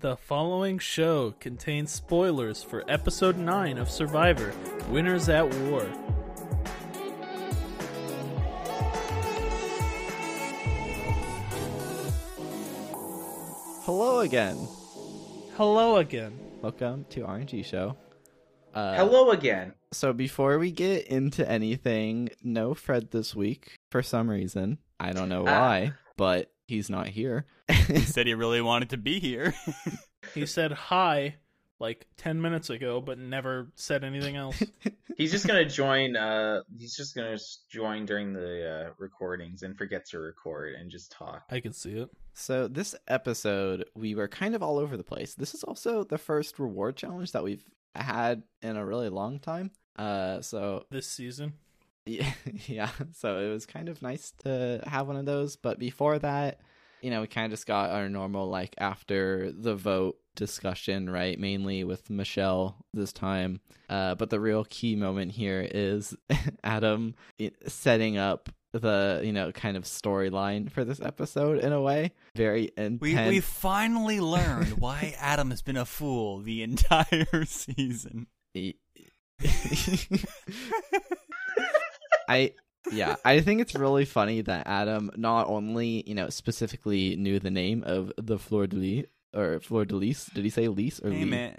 The following show contains spoilers for episode 9 of Survivor Winners at War. Hello again. Hello again. Welcome to RNG Show. Uh, Hello again. So before we get into anything, no Fred this week for some reason. I don't know Ah. why, but he's not here. He said he really wanted to be here. He said hi like 10 minutes ago, but never said anything else. He's just gonna join. Uh, he's just gonna join during the uh, recordings and forget to record and just talk. I can see it. so this episode, we were kind of all over the place. This is also the first reward challenge that we've had in a really long time. Uh, so This season. Yeah, yeah. So it was kind of nice to have one of those. But before that, you know, we kind of just got our normal, like, after the vote discussion, right? Mainly with Michelle this time. Uh, but the real key moment here is Adam setting up the, you know, kind of storyline for this episode in a way. Very intense. We we finally learned why Adam has been a fool the entire season. I yeah, I think it's really funny that Adam not only, you know, specifically knew the name of the Fleur de Lis or Fleur de Lis. Did he say Lis or Hey Lee? man,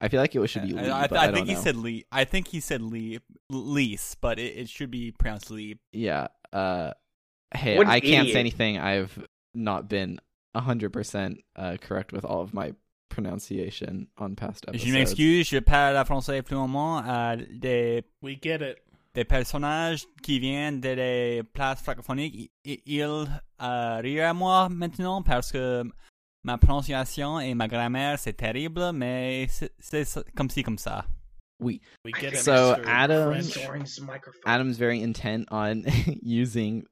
I feel like it should be Lee, I, I, but I I, don't think he know. said Lee. I think he said Lee lease, but it, it should be pronounced Lee. Yeah. Uh hey, What an I can't idiot. say anything. I've not been 100% uh, correct with all of my pronunciation on past episodes. Je m'excuse, je parle français fluidement à des We get it. Des personnages qui viennent de des places francophoniques, ils euh, rient à moi maintenant parce que ma prononciation et ma grammaire c'est terrible, mais c'est- c'est comme ci comme ça. We get it. So, Adam- French. Orange microphone. Adam's very intent on using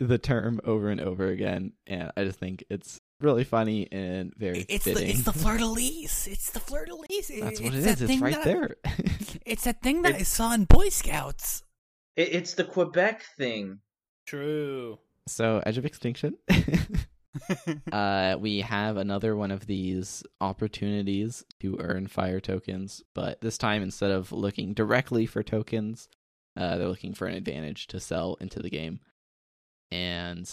the term over and over again, and I just think it's really funny and very It's the fitting. it's the fleur de lis. It's the fleur de lis. That's what it's it that is. It's right that- there. It's that thing that I saw in Boy Scouts. It, it's the Quebec thing. True. so, Edge of Extinction. uh, we have another one of these opportunities to earn fire tokens, but this time instead of looking directly for tokens, uh, they're looking for an advantage to sell into the game. And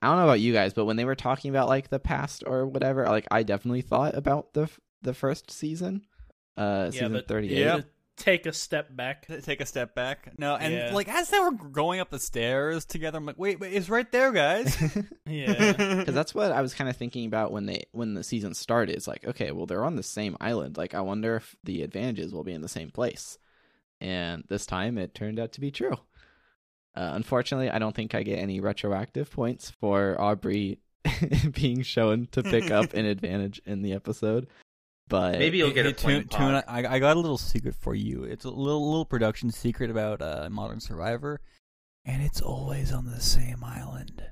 I don't know about you guys, but when they were talking about like the past or whatever, like I definitely thought about the f- the first season, uh, Yeah, season but- thirty eight. Yeah. To Take a step back. Take a step back. No, and Yeah. like as they were going up the stairs together, I'm like, wait, wait, it's right there, guys. Yeah. because that's what I was kind of thinking about when they when the season started. It's like, okay, well, they're on the same island. Like, I wonder if the advantages will be in the same place. And this time, it turned out to be true. Uh, unfortunately, I don't think I get any retroactive points for Aubrey being shown to pick up an advantage in the episode. But Maybe you'll Hey, get a Tune- point. Tune, I, I got a little secret for you. It's a little little production secret about uh, Modern Survivor, and it's always on the same island.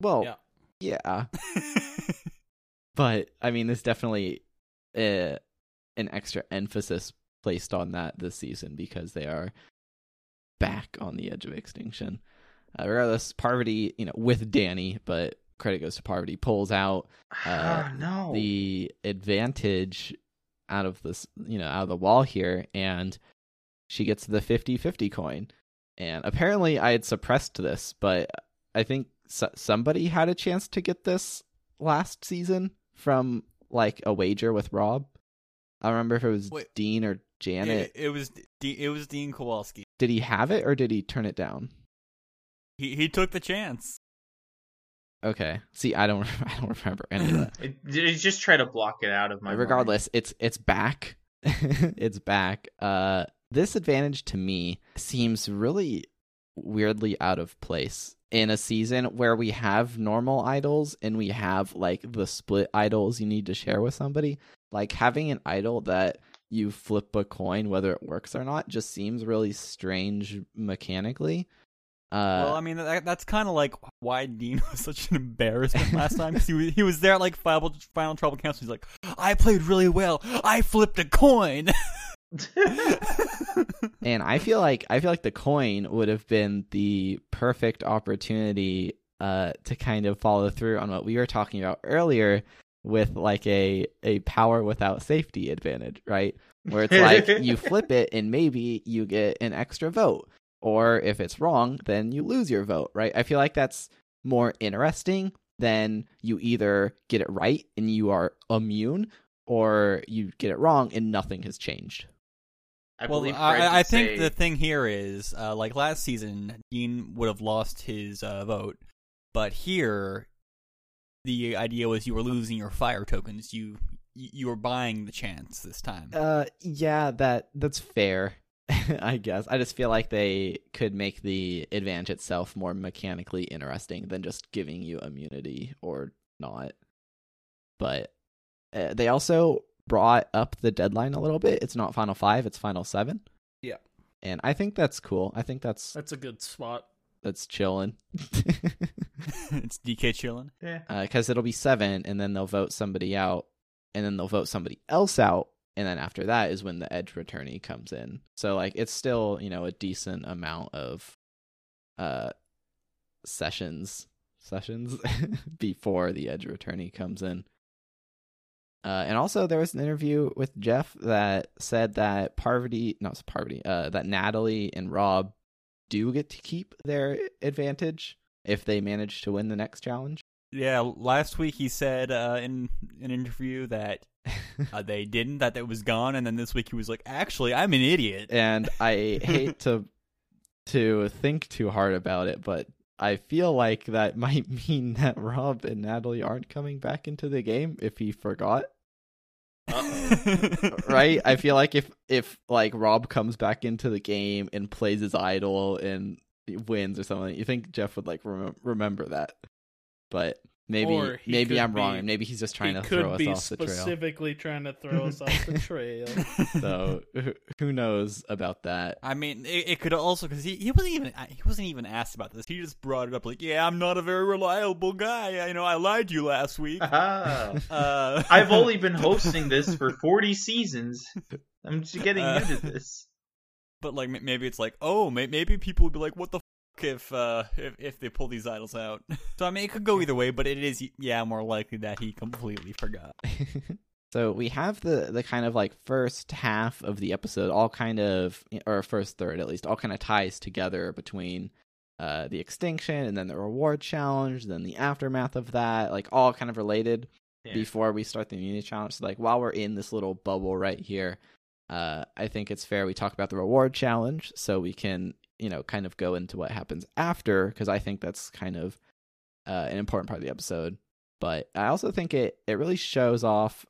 well, Yeah. yeah. but I mean, there's definitely uh, an extra emphasis placed on that this season because they are back on the edge of extinction. Uh, regardless, Parvati, you know, with Danny, but credit goes to Parvati, pulls out uh, Ah, no. the advantage out of this, you know, out of the wall here, and she gets the 50-50 coin. And apparently, I had suppressed this, but I think s- somebody had a chance to get this last season from like a wager with Rob. I remember if it was Wait. Dean or Janet. It, it was D- it was Dean Kowalski. Did he have it or did he turn it down? He he took the chance. Okay. See, I don't, I don't remember any of that. It, you just try to block it out of my mind? regardless it's it's back it's back uh this advantage to me seems really weirdly out of place in a season where we have normal idols and we have like the split idols you need to share with somebody like having an idol that you flip a coin whether it works or not just seems really strange mechanically uh well, I mean that, that's kind of like why Dean was such an embarrassment last time because he was, he was there at, like final final tribal council. He's like, I played really well. I flipped a coin. And I feel like I feel like the coin would have been the perfect opportunity uh, to kind of follow through on what we were talking about earlier with like a a power without safety advantage, right? Where it's like you flip it and maybe you get an extra vote, or if it's wrong, then you lose your vote, right? I feel like that's more interesting than you either get it right and you are immune, or you get it wrong and nothing has changed. I well, believe I, I think say- the thing here is, uh, like last season, Dean would have lost his uh, vote, but here, the idea was you were losing your fire tokens. You you were buying the chance this time. Uh, yeah, that that's fair. I guess. I just feel like they could make the advantage itself more mechanically interesting than just giving you immunity or not. But uh, they also brought up the deadline a little bit. It's not final five; it's final seven. Yeah. and I think that's cool. I think that's That's a good spot. that's chilling. it's DK chilling. Yeah. because Uh, it'll be seven, and then they'll vote somebody out, and then they'll vote somebody else out, and then after that is when the edge returnee comes in. So like it's still you know a decent amount of uh sessions sessions before the edge returnee comes in. Uh, and also there was an interview with Jeff that said that Parvati, not Parvati, uh, that Natalie and Rob do get to keep their advantage if they manage to win the next challenge. Yeah, last week he said uh, in an interview that uh, they didn't, that it was gone, and then this week he was like, "Actually, I'm an idiot." and I hate to to think too hard about it, but I feel like that might mean that Rob and Natalie aren't coming back into the game if he forgot. Right? I feel like if if like Rob comes back into the game and plays his idol and wins or something, you think Jeff would like rem- remember that. But maybe maybe I'm wrong. be- and Maybe he's just trying he to throw us off the trail. specifically trying to throw us off the trail. So who- who knows about that? I mean, it, it could also because he, he wasn't even he wasn't even asked about this. He just brought it up like, "Yeah, I'm not a very reliable guy. I, you know, I lied to you last week." Ah. Uh, I've only been hosting this for 40 seasons. I'm just getting Uh, into this. but like maybe it's like, oh, maybe people would be like, "What the f- if uh if if they pull these idols out?" so I mean, it could go either way, but it is yeah more likely that he completely forgot. so we have the the kind of like first half of the episode all kind of or first third at least all kind of ties together between uh the extinction and then the reward challenge then the aftermath of that like all kind of related Yeah. before we start the immunity challenge so like while we're in this little bubble right here uh i think it's fair we talk about the reward challenge so we can you know kind of go into what happens after because i think that's kind of uh, an important part of the episode. But i also think it it really shows off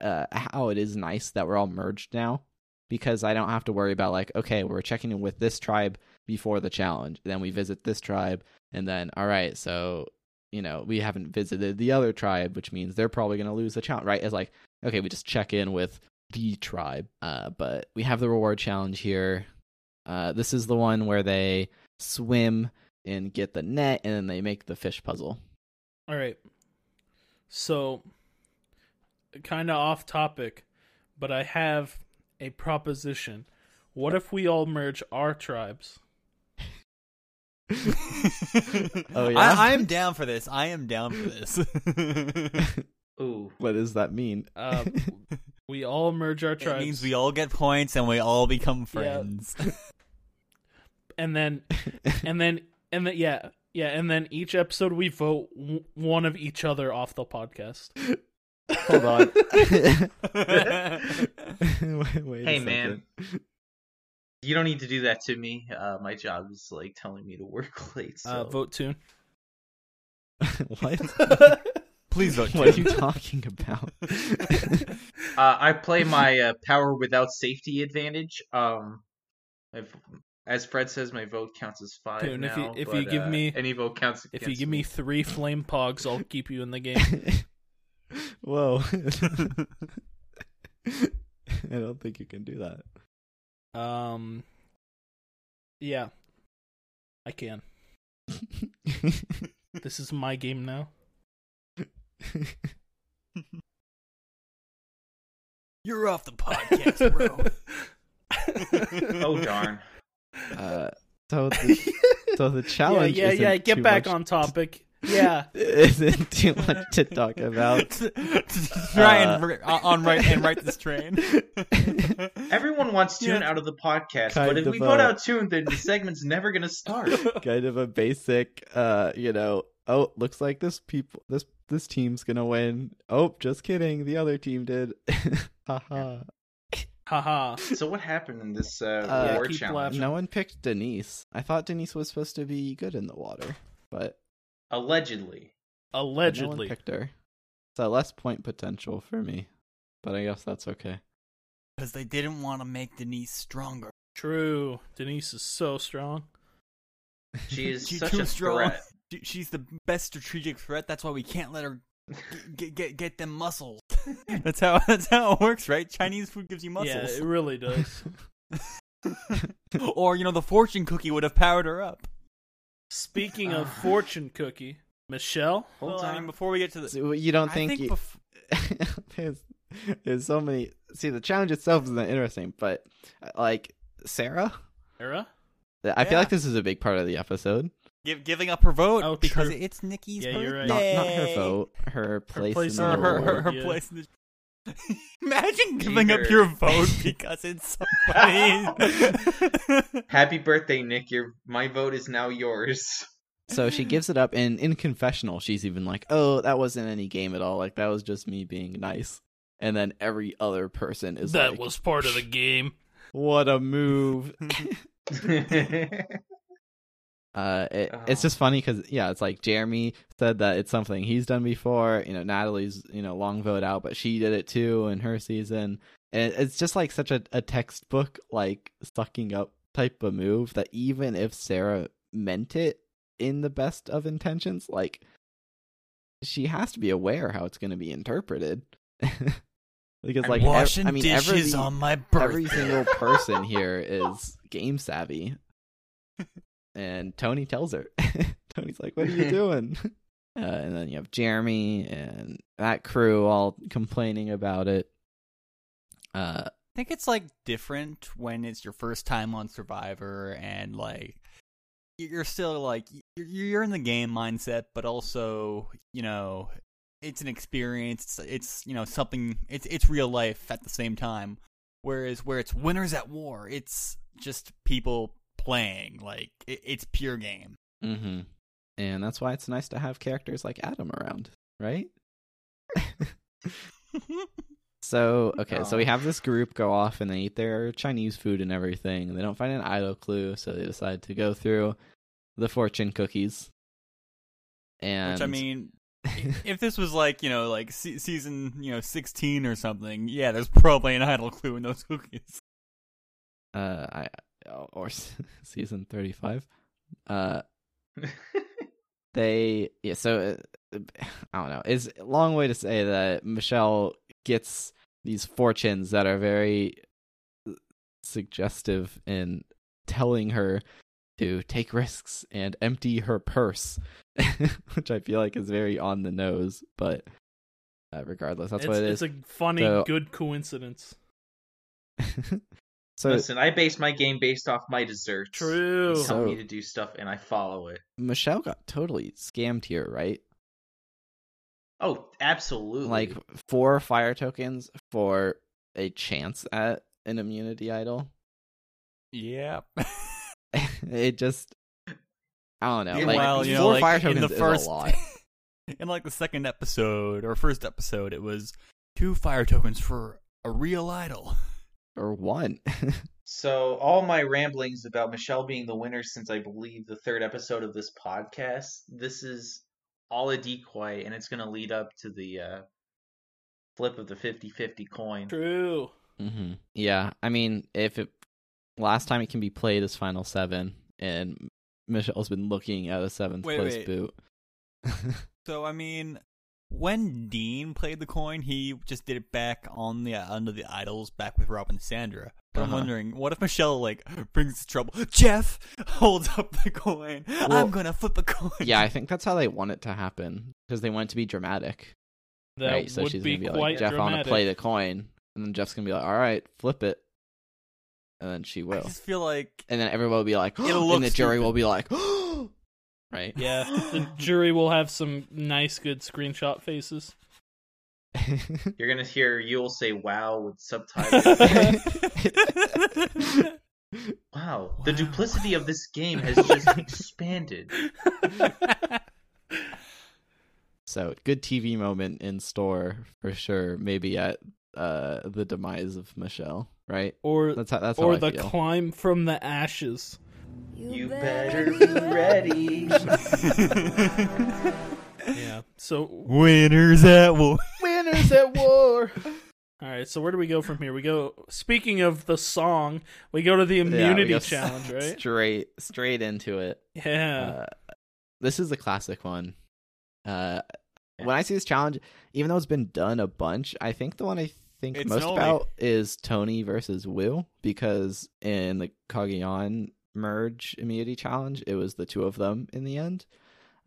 uh how it is nice that we're all merged now because i don't have to worry about like okay we're checking in with this tribe before the challenge then we visit this tribe and then all right so you know we haven't visited the other tribe which means they're probably going to lose the challenge right? It's like okay we just check in with the tribe uh but we have the reward challenge here uh this is the one where they swim and get the net and then they make the fish puzzle All right. So, kind of off topic, but I have a proposition. What if we all merge our tribes? Oh, yeah? I, I am down for this. I am down for this. Ooh. what does that mean Uh, we all merge our tribes. it means we all get points and we all become Yeah. Friends. and then and then and then yeah yeah and then each episode we vote w- one of each other off the podcast hold on wait, wait Hey, second. man. You don't need to do that to me. Uh, my job is like telling me to work late. So. uh, vote tune what Please vote. what are you talking about Uh, I play my uh, power without safety advantage. Um, if, as Fred says, my vote counts as five Dude, and if you- now, if you give uh, me- any vote counts. if you against give me three flame pogs i'll keep you in the game whoa i don't think you can do that um yeah i can this is my game now You're off the podcast, bro. Oh darn! Uh, so the, so the challenge yeah yeah isn't yeah get back on topic Yeah. isn't too much to talk about. Try Uh, and ri- on right and write this train. Everyone wants Tune Yeah. out of the podcast, Kind but if of we put out Tune, then the segment's never gonna start. kind of a basic uh you know oh looks like this people this this team's gonna win oh just kidding the other team did haha Haha. so what happened in this uh, Uh, war keep challenge? laughing. no one picked denise i thought denise was supposed to be good in the water but, Allegedly. but no one Allegedly. picked her so less point potential for me but i guess that's okay Because they didn't want to make Denise stronger. True. Denise is so strong. She is She's such too a strong. threat. She's the best strategic threat. That's why we can't let her get get, get, get them muscles. that's how that's how it works, right? Chinese food gives you muscles. Yeah, muscles. it really does. or you know, the fortune cookie would have powered her up. Speaking of fortune cookie, Michelle. Hold well, I on. mean, before we get to the, So you don't I think, think you, bef- there's there's so many see the challenge itself isn't interesting but uh, like sarah Sarah, i feel like this is a big part of the episode give, giving up her vote Oh, because true. it's Nikki's Yeah, birthday. right. not, not her vote her place, place in in the the Her, her, her, Yeah. place in the. Imagine giving up your vote because it's somebody. Happy birthday, Nick. Your my vote is now yours. So she gives it up, and in confessional, she's even like, "Oh, that wasn't any game at all. Like that was just me being nice." And then every other person is that like, was part of the game. "What a move!" Uh, it, it's Oh. just funny because yeah, it's like Jeremy said that it's something he's done before. You know, Natalie's you know long vote out, but she did it too in her season, and it's just like such a, a textbook like sucking up type of move that even if Sarah meant it in the best of intentions, like she has to be aware how it's going to be interpreted. because I'm like ev- I mean, dishes every, on my birthday. every single person here is game savvy. And Tony tells her. Tony's like, "What are you doing?" Uh, and then you have Jeremy and that crew all complaining about it. Uh, I think it's like different when it's your first time on Survivor and like you're still like you're, you're in the game mindset, but also you know it's an experience. It's, it's you know something. It's it's real life at the same time. Whereas where it's winners at war, it's just people playing. Like it, it's pure game. hmm And that's why it's nice to have characters like Adam around, right? So okay, so we have this group go off and they eat their Chinese food and everything. They don't find an idol clue, so they decide to go through the fortune cookies. And Which I mean, if this was like you know like se- season you know sixteen or something, yeah, there's probably an idol clue in those cookies. uh, I or season thirty five. Uh, they yeah. So uh, I don't know. It's a long way to say that Michelle gets these fortunes that are very suggestive in telling her to take risks and empty her purse, which I feel like is very on the nose. But uh, regardless, that's it's, what it is. it's a funny, So- good coincidence. So Listen, I base my game based off my desserts. True. You tell So- me to do stuff, and I follow it. Michelle got totally scammed here, right? Oh, absolutely. like four fire tokens for a chance at an immunity idol. Yeah. it just I don't know. Yeah, like well, you know, four like fire in tokens the is first, a lot. in like the second episode or first episode, it was two fire tokens for a real idol. Or one. So all my ramblings about Michelle being the winner since I believe the third episode of this podcast, this is all a decoy and it's going to lead up to the uh, flip of the 50-50 coin. True. Mm-hmm. Yeah, I mean, if it last time it can be played as final seven, and Michelle's been looking at a seventh Wait, place wait. boot. So I mean, when Dean played the coin, he just did it back on the under the idols, back with Rob and Sandra. But I'm Uh-huh. wondering, what if Michelle like brings trouble? Jeff holds up the coin. Well, I'm gonna flip a coin. yeah, I think that's how they want it to happen because they want it to be dramatic. That right? So would she's be gonna be quite like, Jeff, I want to play the coin, and then Jeff's gonna be like, all right, flip it, and then she will. I will. just feel like and then everyone will be like, and the jury stupid. will be like, right? Yeah, the jury will have some nice, good screenshot faces. You're gonna hear you'll say "Wow" with subtitles. wow, the duplicity of this game has just expanded. so good TV moment in store for sure. Maybe at uh, the demise of Michelle, right? Or That's how that's how or I the feel. climb from the ashes. You better be ready. Yeah. So Winners at war. winners at war. All right. So where do we go from here? We go. Speaking of the song, we go to the immunity go s- challenge, right? Straight straight into it. Yeah. Uh, this is a classic one. Uh, when I see this challenge, even though it's been done a bunch, I think the one I think It's most Noli. about is Tony versus Will because in the Cagayan merge immunity challenge, it was the two of them in the end.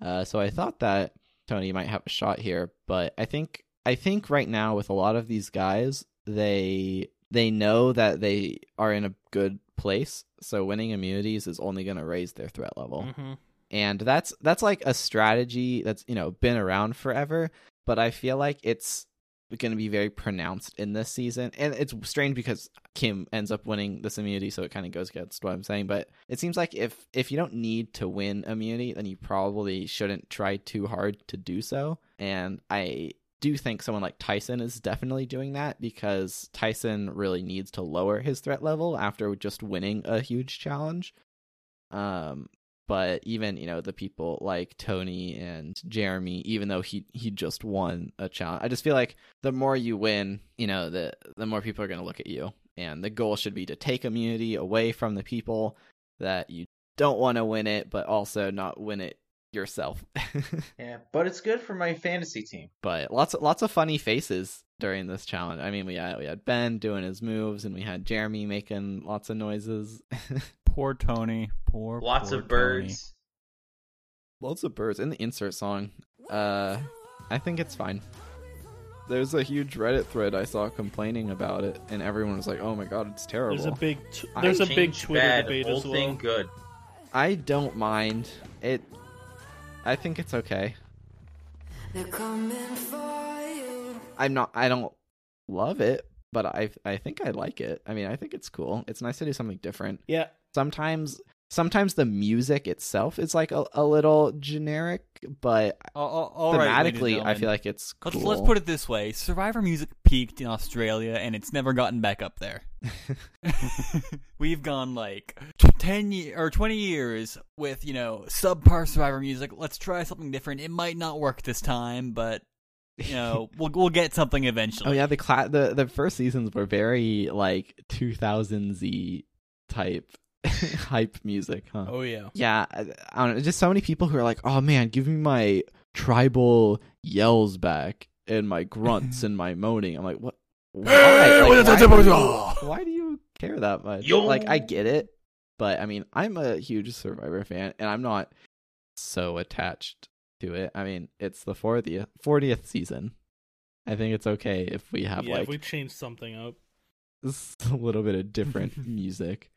Uh, so I thought that Tony might have a shot here, but I think I think right now with a lot of these guys, they they know that they are in a good place, so winning immunities is only going to raise their threat level. Hmm and that's that's like a strategy that's you know been around forever but i feel like it's going to be very pronounced in this season. And it's strange because kim ends up winning this immunity so it kind of goes against what i'm saying. But it seems like if if you don't need to win immunity then you probably shouldn't try too hard to do so. And i do think someone like Tyson is definitely doing that because Tyson really needs to lower his threat level after just winning a huge challenge. Um, but even you know the people like Tony and Jeremy, even though he he just won a challenge, I just feel like the more you win, you know, the the more people are going to look at you, and the goal should be to take immunity away from the people that you don't want to win it, but also not win it yourself. Yeah, but it's good for my fantasy team. but lots of lots of funny faces during this challenge. I mean, we had we had Ben doing his moves, and we had Jeremy making lots of noises. Poor Tony. Poor. Lots poor of birds. lots of birds in the insert song. Uh, I think it's fine. There's a huge Reddit thread I saw complaining about it, and everyone was like, "Oh my god, it's terrible." There's a big. T- I there's a big Twitter bad, debate as well. thing good. I don't mind it. I think it's okay. Coming for you. I'm not. I don't love it, but I I think I like it. I mean, I think it's cool. It's nice to do something different. Yeah. Sometimes sometimes the music itself is like a, a little generic, but All, all, all right, thematically, I feel like it's cool. Let's, let's put it this way: Survivor music peaked in Australia, and it's never gotten back up there. We've gone like ten or twenty years with you know subpar Survivor music. Let's try something different. It might not work this time, but you know we'll we'll get something eventually. Oh yeah, the cla- the the first seasons were very like 2000s type hype music, huh? Oh yeah. Yeah, I, I don't know. Just so many people who are like, "Oh man, give me my tribal yells back and my grunts and my moaning." I'm like, "What? Why? Hey, Like, why, do you, why do you care that much?" Yo. Like, I get it, but I mean, I'm a huge Survivor fan, and I'm not so attached to it. I mean, it's the 40th 40th season. I think it's okay if we have yeah, like we change something up. A little bit of different music.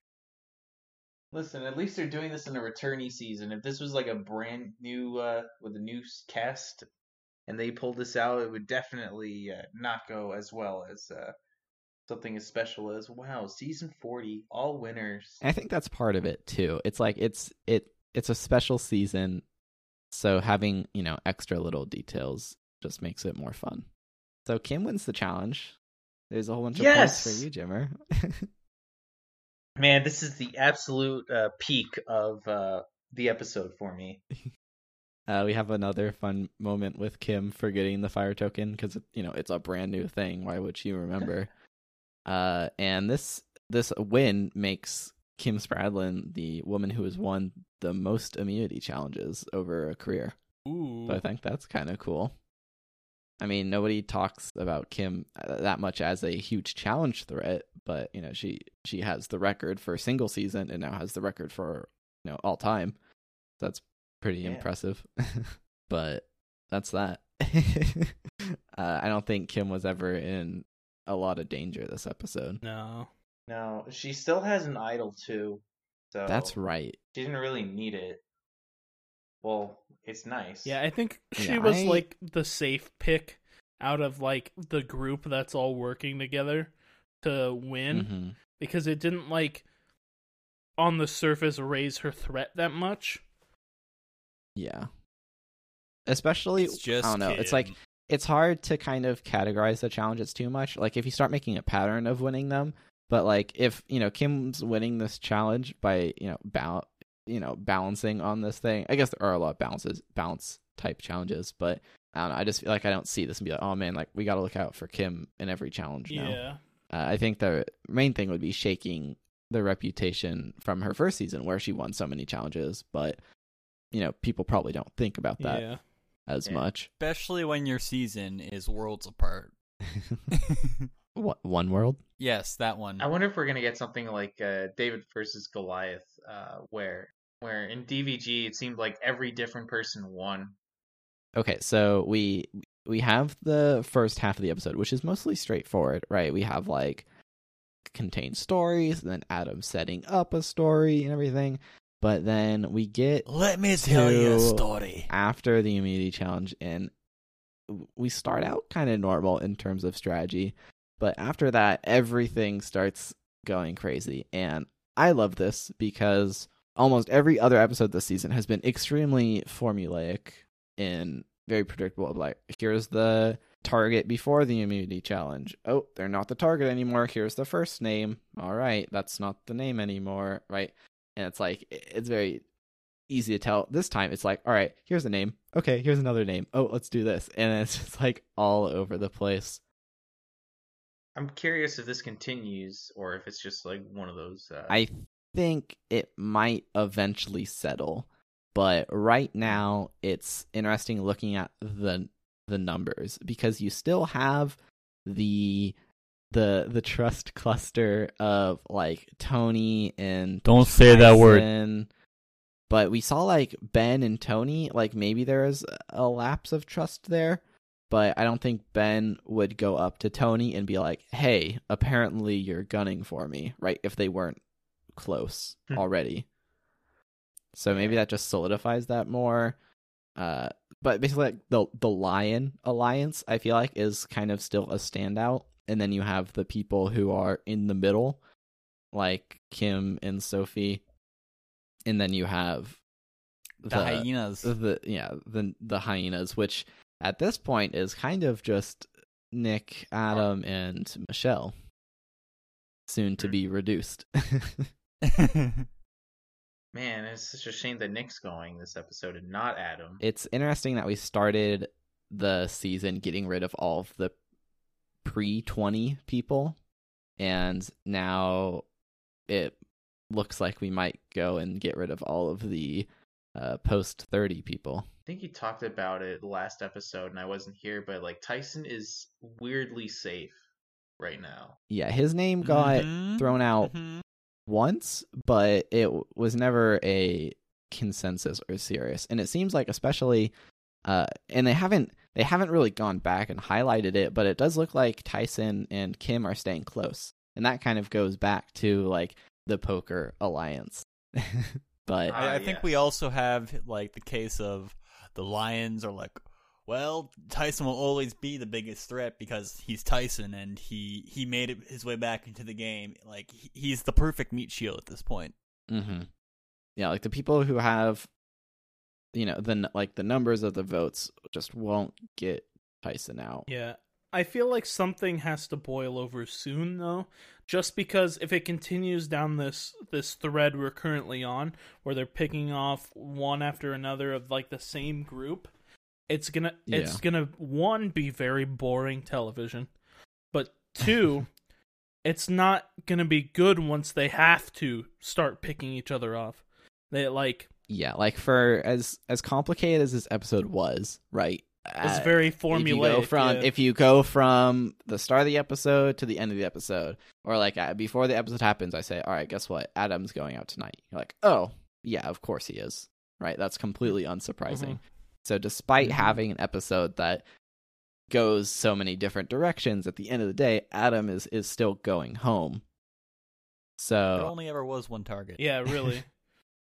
Listen, at least they're doing this in a returnee season. If this was like a brand new uh with a new cast and they pulled this out, it would definitely uh, not go as well as uh something as special as wow, season 40, all winners. I think that's part of it too. It's like it's it it's a special season, so having you know extra little details just makes it more fun. So Kim wins the challenge. There's a whole bunch of Yes! points for you, Jimmer. Man, this is the absolute uh, peak of uh the episode for me. uh, we have another fun moment with Kim forgetting the fire token because you know it's a brand new thing. Why would she remember? uh, and this this win makes Kim Spradlin the woman who has won the most immunity challenges over a career. Ooh. So I think that's kind of cool. I mean, nobody talks about Kim uh, that much as a huge challenge threat, but you know, she she has the record for a single season and now has the record for you know all time. That's pretty Yeah. impressive. but that's that. uh, I don't think Kim was ever in a lot of danger this episode. no. No, she still has an idol too. So That's right. She didn't really need it. Well, it's nice. Yeah, I think she Yeah, was I- like the safe pick out of like the group that's all working together to win Mhm. because it didn't like on the surface raise her threat that much. Yeah. Especially, It's just I don't know. It's like it's hard to kind of categorize the challenges too much. Like if you start making a pattern of winning them, but like if you know Kim's winning this challenge by you know bal- you know balancing on this thing. I guess there are a lot of balances balance type challenges, but I don't know. I just feel like I don't see this and be like, oh man, like we got to look out for Kim in every challenge now. Yeah. Uh, I think the main thing would be shaking the reputation from her first season where she won so many challenges, but you know people probably don't think about that Yeah. as Yeah. much. especially when your season is worlds apart. what one world? yes, that one. I wonder if we're gonna get something like uh, David versus Goliath, uh, where where in DVG it seemed like every different person won. Okay, so we we have the first half of the episode, which is mostly straightforward, right? We have like contained stories, and then Adam setting up a story and everything. But then we get Let me tell you a story. after the immunity challenge, and we start out kind of normal in terms of strategy, but after that, everything starts going crazy. And I love this because almost every other episode this season has been extremely formulaic and very predictable. Like, here's the target before the immunity challenge. Oh, they're not the target anymore. Here's the first name. All right, that's not the name anymore, right? And it's like it's very easy to tell. This time it's like, all right, here's a name. Okay, here's another name. Oh, let's do this. And it's just like all over the place. I'm curious if this continues or if it's just like one of those. Uh, I think it might eventually settle, but right now it's interesting looking at the the numbers because you still have the the the trust cluster of like Tony and Don't say that word. But we saw like Ben and Tony, like maybe there's a lapse of trust there, but I don't think Ben would go up to Tony and be like, "Hey, apparently you're gunning for me," right? If they weren't close Hmm. already. So maybe that just solidifies that more. Uh, but basically, like, the the Lion Alliance, I feel like, is kind of still a standout, and then you have the people who are in the middle, like Kim and Sophie, and then you have the hyenas. the yeah the the hyenas, which at this point is kind of just Nick, Adam, and Michelle, soon to be reduced. man, it's such a shame that Nick's going this episode and not Adam. it's interesting that we started the season getting rid of all of the pre 20 people and now it looks like we might go and get rid of all of the uh, post 30 people I think you talked about it last episode and I wasn't here, but like Tyson is weirdly safe right now. yeah his name got Mhm. thrown out Mhm. Once but it was never a consensus or serious. And it seems like especially uh and they haven't they haven't really gone back and highlighted it but it does look like Tyson and Kim are staying close. And that kind of goes back to like the poker alliance. But Ah, I, I think we also have like the case of the Lions are like, well, Tyson will always be the biggest threat because he's Tyson and he he made it his way back into the game. Like he's the perfect meat shield at this point. hmm Yeah, like the people who have, you know, the like the numbers of the votes just won't get Tyson out. Yeah. I feel like something has to boil over soon though, just because if it continues down this this thread we're currently on where they're picking off one after another of like the same group, it's going to it's to one be very boring television, but two it's not to be good once they have to start picking each other off. They like Yeah, like for as as complicated as this episode was, right? it's uh, very if you formulaic. go from yeah. if you go from the start of the episode to the end of the episode or like uh, before the episode happens i say all right guess what adam's going out tonight you're like oh yeah of course he is right that's completely unsurprising so despite Mhm. having an episode that goes so many different directions at the end of the day adam is is still going home So There so only ever was one target. Yeah, really.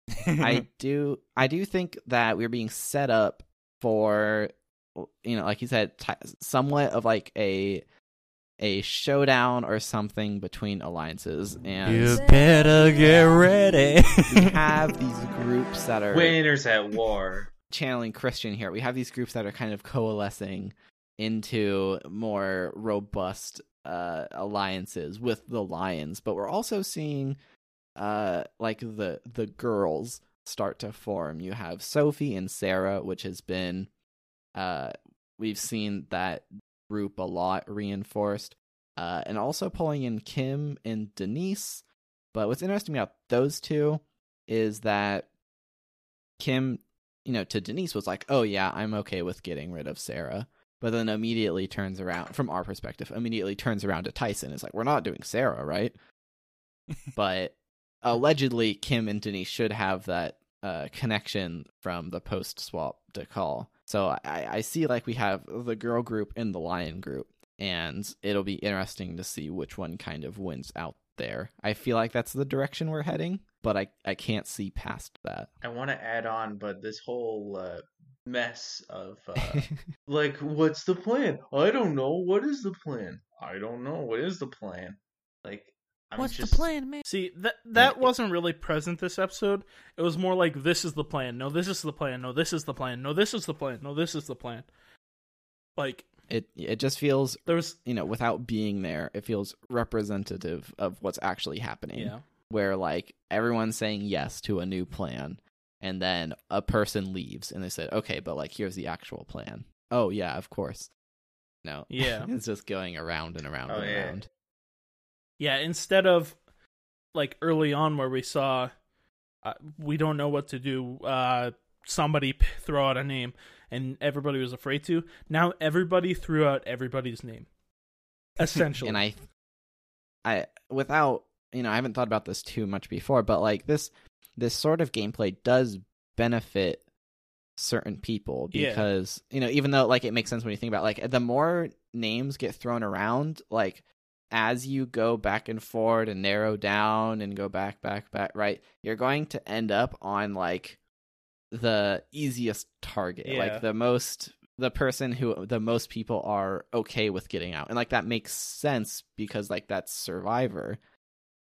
I do I do think that we're being set up for you know, like you said, t- somewhat of like a a showdown or something between alliances, and you better get ready. we have these groups that are Winners at war. Channeling Christian here. We have these groups that are kind of coalescing into more robust uh, alliances with the lions, but we're also seeing uh, like the the girls start to form. You have Sophie and Sarah, which has been uh, we've seen that group a lot reinforced, uh, and also pulling in Kim and Denise. But what's interesting about those two is that Kim, you know, to Denise was like, "Oh yeah, I'm okay with getting rid of Sarah," but then immediately turns around from our perspective, immediately turns around to Tyson. Is like, "We're not doing Sarah, right?" but allegedly, Kim and Denise should have that uh, connection from the post swap to call. So I, I see like we have the girl group and the lion group, and it'll be interesting to see which one kind of wins out there. I feel like that's the direction we're heading, but I, I can't see past that. I want to add on, but this whole uh, mess of uh, like, what's the plan? I don't know. What is the plan? I don't know. What is the plan? Like, I'm What's just... the plan, man? See that that Yeah. wasn't really present this episode. It was more like this is the plan. No, this is the plan. No, this is the plan. No, this is the plan. No, this is the plan. Like it it just feels there was you know without being there, it feels representative of what's actually happening. yeah. Where like everyone's saying yes to a new plan and then a person leaves and they said okay but like here's the actual plan oh yeah of course no Yeah. it's just going around and around Oh, and yeah. around Yeah, instead of like early on where we saw uh, we don't know what to do, uh somebody p- throw out a name and everybody was afraid to. Now everybody threw out everybody's name. Essentially. and i i without you know i haven't thought about this too much before but like this this sort of gameplay does benefit certain people Yeah. because you know even though like it makes sense when you think about like the more names get thrown around like as you go back and forward and narrow down and go back back back right you're going to end up on like the easiest target Yeah. like the most the person who the most people are okay with getting out and like that makes sense because like that's survivor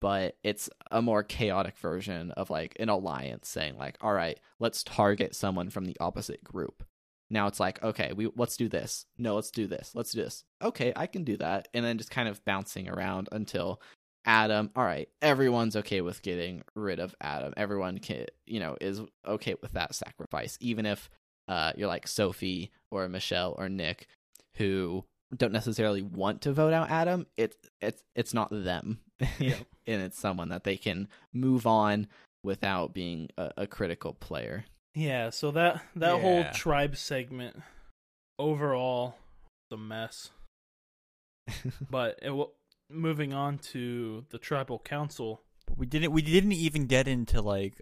but it's a more chaotic version of like an alliance saying like all right let's target someone from the opposite group. Now it's like okay we let's do this. No let's do this. Let's do this. Okay i can do that. And then just kind of bouncing around until adam all right everyone's okay with getting rid of adam. Everyone can you know is okay with that sacrifice even if uh you're like sophie or michelle or nick who don't necessarily want to vote out adam it's it's it's not them Yeah. and it's someone that they can move on without being a, a critical player Yeah, so that that whole tribe segment overall the mess. But it, wa- moving on to the tribal council. We didn't. We didn't even get into like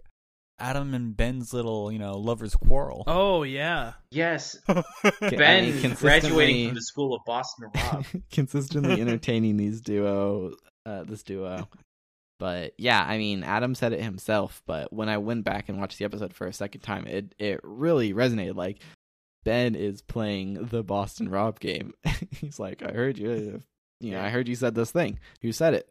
Adam and Ben's little, you know, lovers quarrel. Oh yeah, Yes, I Ben mean, graduating from the school of Boston Rob. consistently entertaining these duo uh this duo. But yeah i mean adam said it himself but when i went back and watched the episode for a second time it it really resonated like ben is playing the boston rob game. He's like i heard you you know i heard you said this thing. Who said it.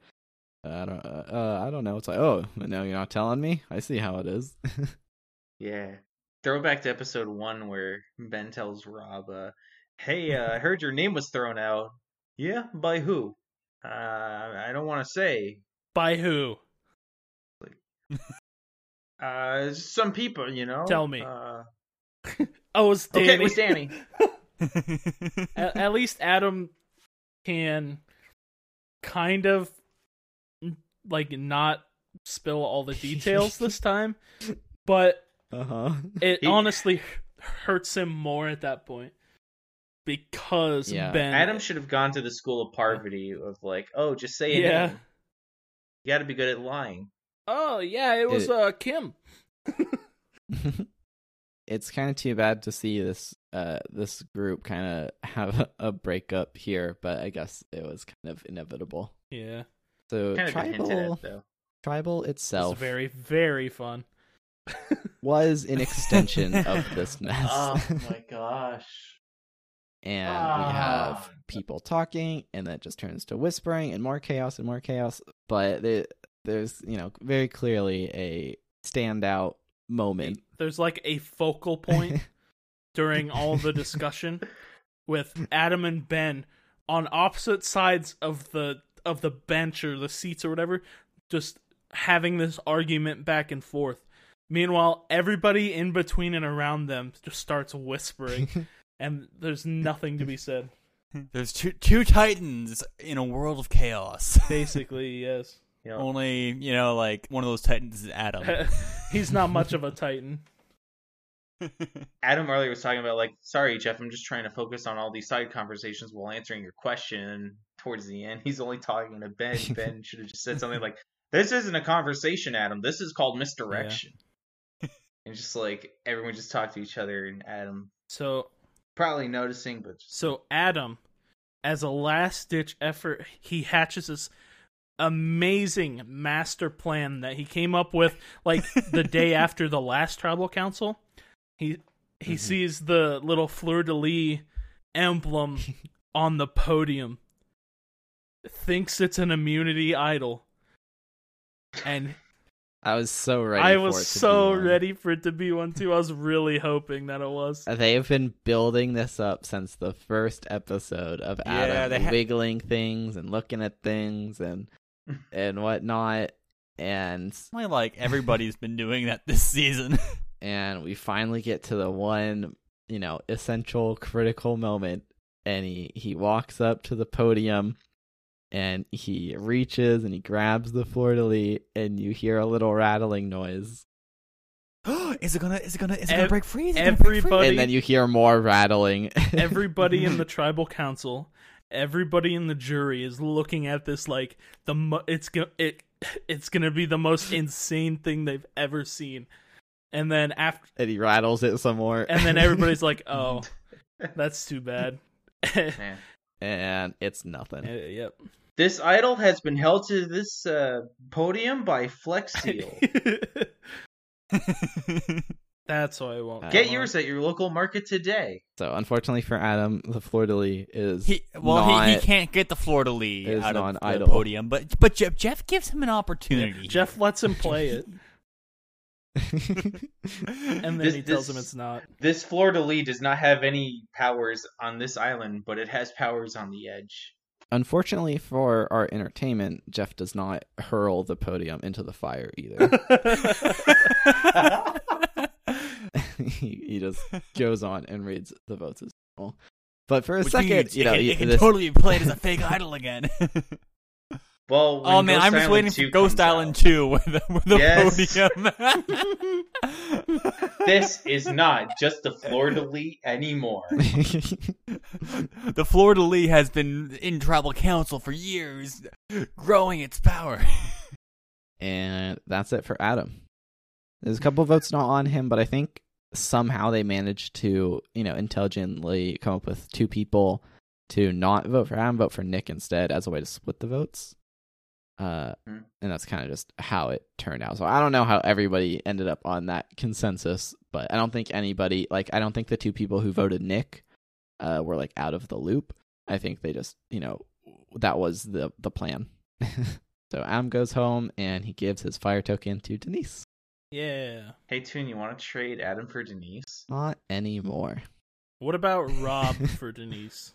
I don't uh, uh, i don't know. It's like oh no you're not telling me? I see how it is. Yeah. Throwback to episode one where Ben tells Rob, uh, "Hey, uh, I heard your name was thrown out. Yeah, by who? Uh, I don't want to say. by who? Uh, some people, you know. Tell me. Uh, Oh, it's Danny. okay, it was Danny. at, at least Adam can kind of like not spill all the details this time, but uh-huh it He- honestly hurts him more at that point because Yeah. Ben Adam should have gone to the school of Parvati of like, oh, just say a Yeah. name. You got to be good at lying. Oh yeah, it was It- uh Kim. it's kind of too bad to see this uh this group kind of have a, a breakup here, but I guess it was kind of inevitable. Yeah, So Kind of been tribal at though. tribal it's itself very very fun. was an extension of this mess. oh my gosh. And we Ah. have people talking, and that just turns to whispering and more chaos and more chaos. But there, there's, you know, very clearly a standout moment. There's like a focal point during all the discussion with Adam and Ben on opposite sides of the of the bench or the seats or whatever, just having this argument back and forth. Meanwhile, everybody in between and around them just starts whispering, and there's nothing to be said. There's two two titans in a world of chaos. Basically, yes. You know, Only you know, like one of those titans is Adam. He's not much of a titan. Adam earlier was talking about like, sorry, Jeff, I'm just trying to focus on all these side conversations while answering your question. And towards the end, he's only talking to Ben. Ben should have just said something like, "This isn't a conversation, Adam. This is called misdirection." and just like everyone just talked to each other, and Adam So probably noticing, but So Adam, as a last ditch effort, he hatches this amazing master plan that he came up with like the day after the last tribal council. He he mm-hmm. sees the little fleur de lis emblem on the podium, thinks it's an immunity idol, and I was so ready. I for was it to so be one. ready for it to be one too. I was really hoping that it was. They have been building this up since the first episode of Yeah, Adam they ha- wiggling things and looking at things and and whatnot, and Only like everybody's been doing that this season. and we finally get to the one you know essential critical moment, and he he walks up to the podium. And he reaches and he grabs the fleur de lis, and you hear a little rattling noise. is it gonna? Is it gonna? Is it Ev- gonna break free? Is it gonna break free? everybody- and then you hear more rattling. everybody in the tribal council, everybody in the jury is looking at this like the mo- it's go- it it's going to be the most insane thing they've ever seen. And then after and he rattles it some more. and then everybody's like, "Oh, that's too bad." and it's nothing. Uh, yep. This idol has been held to this uh, podium by Flex Seal. That's why I won't. Get come yours at your local market today. So unfortunately for Adam, the fleur de lis is he, well, not, he, he can't get the Fleur de Lis is out of the non-idol. podium, but but Jeff, Jeff gives him an opportunity. Jeff lets him play it, and then This- he tells this- him it's not. This fleur de lis does not have any powers on this island, but it has powers on the edge. Unfortunately for our entertainment, Jeff does not hurl the podium into the fire either. he, he just goes on and reads the votes as well. But for a Which second, means you know, can, y- it can this- totally be played as a fake idol again. Well, oh, when oh man, Ghost I'm just Island waiting 2 for Ghost Island out- 2 with the, with the Yes. podium. This is not just the fleur de lis anymore. the Fleur de Lis has been in tribal council for years, growing its power. and that's it for Adam. There's a couple votes not on him, but I think somehow they managed to, you know, intelligently come up with two people to not vote for Adam, vote for Nick instead as a way to split the votes. Uh, Hmm. and that's kind of just how it turned out. So I don't know how everybody ended up on that consensus, but I don't think anybody like I don't think the two people who voted Nick uh were like out of the loop. I think they just, you know, that was the the plan. so Am goes home and he gives his fire token to Denise. Yeah. Hey, Toon, you want to trade Adam for Denise? Not anymore. What about Rob for Denise?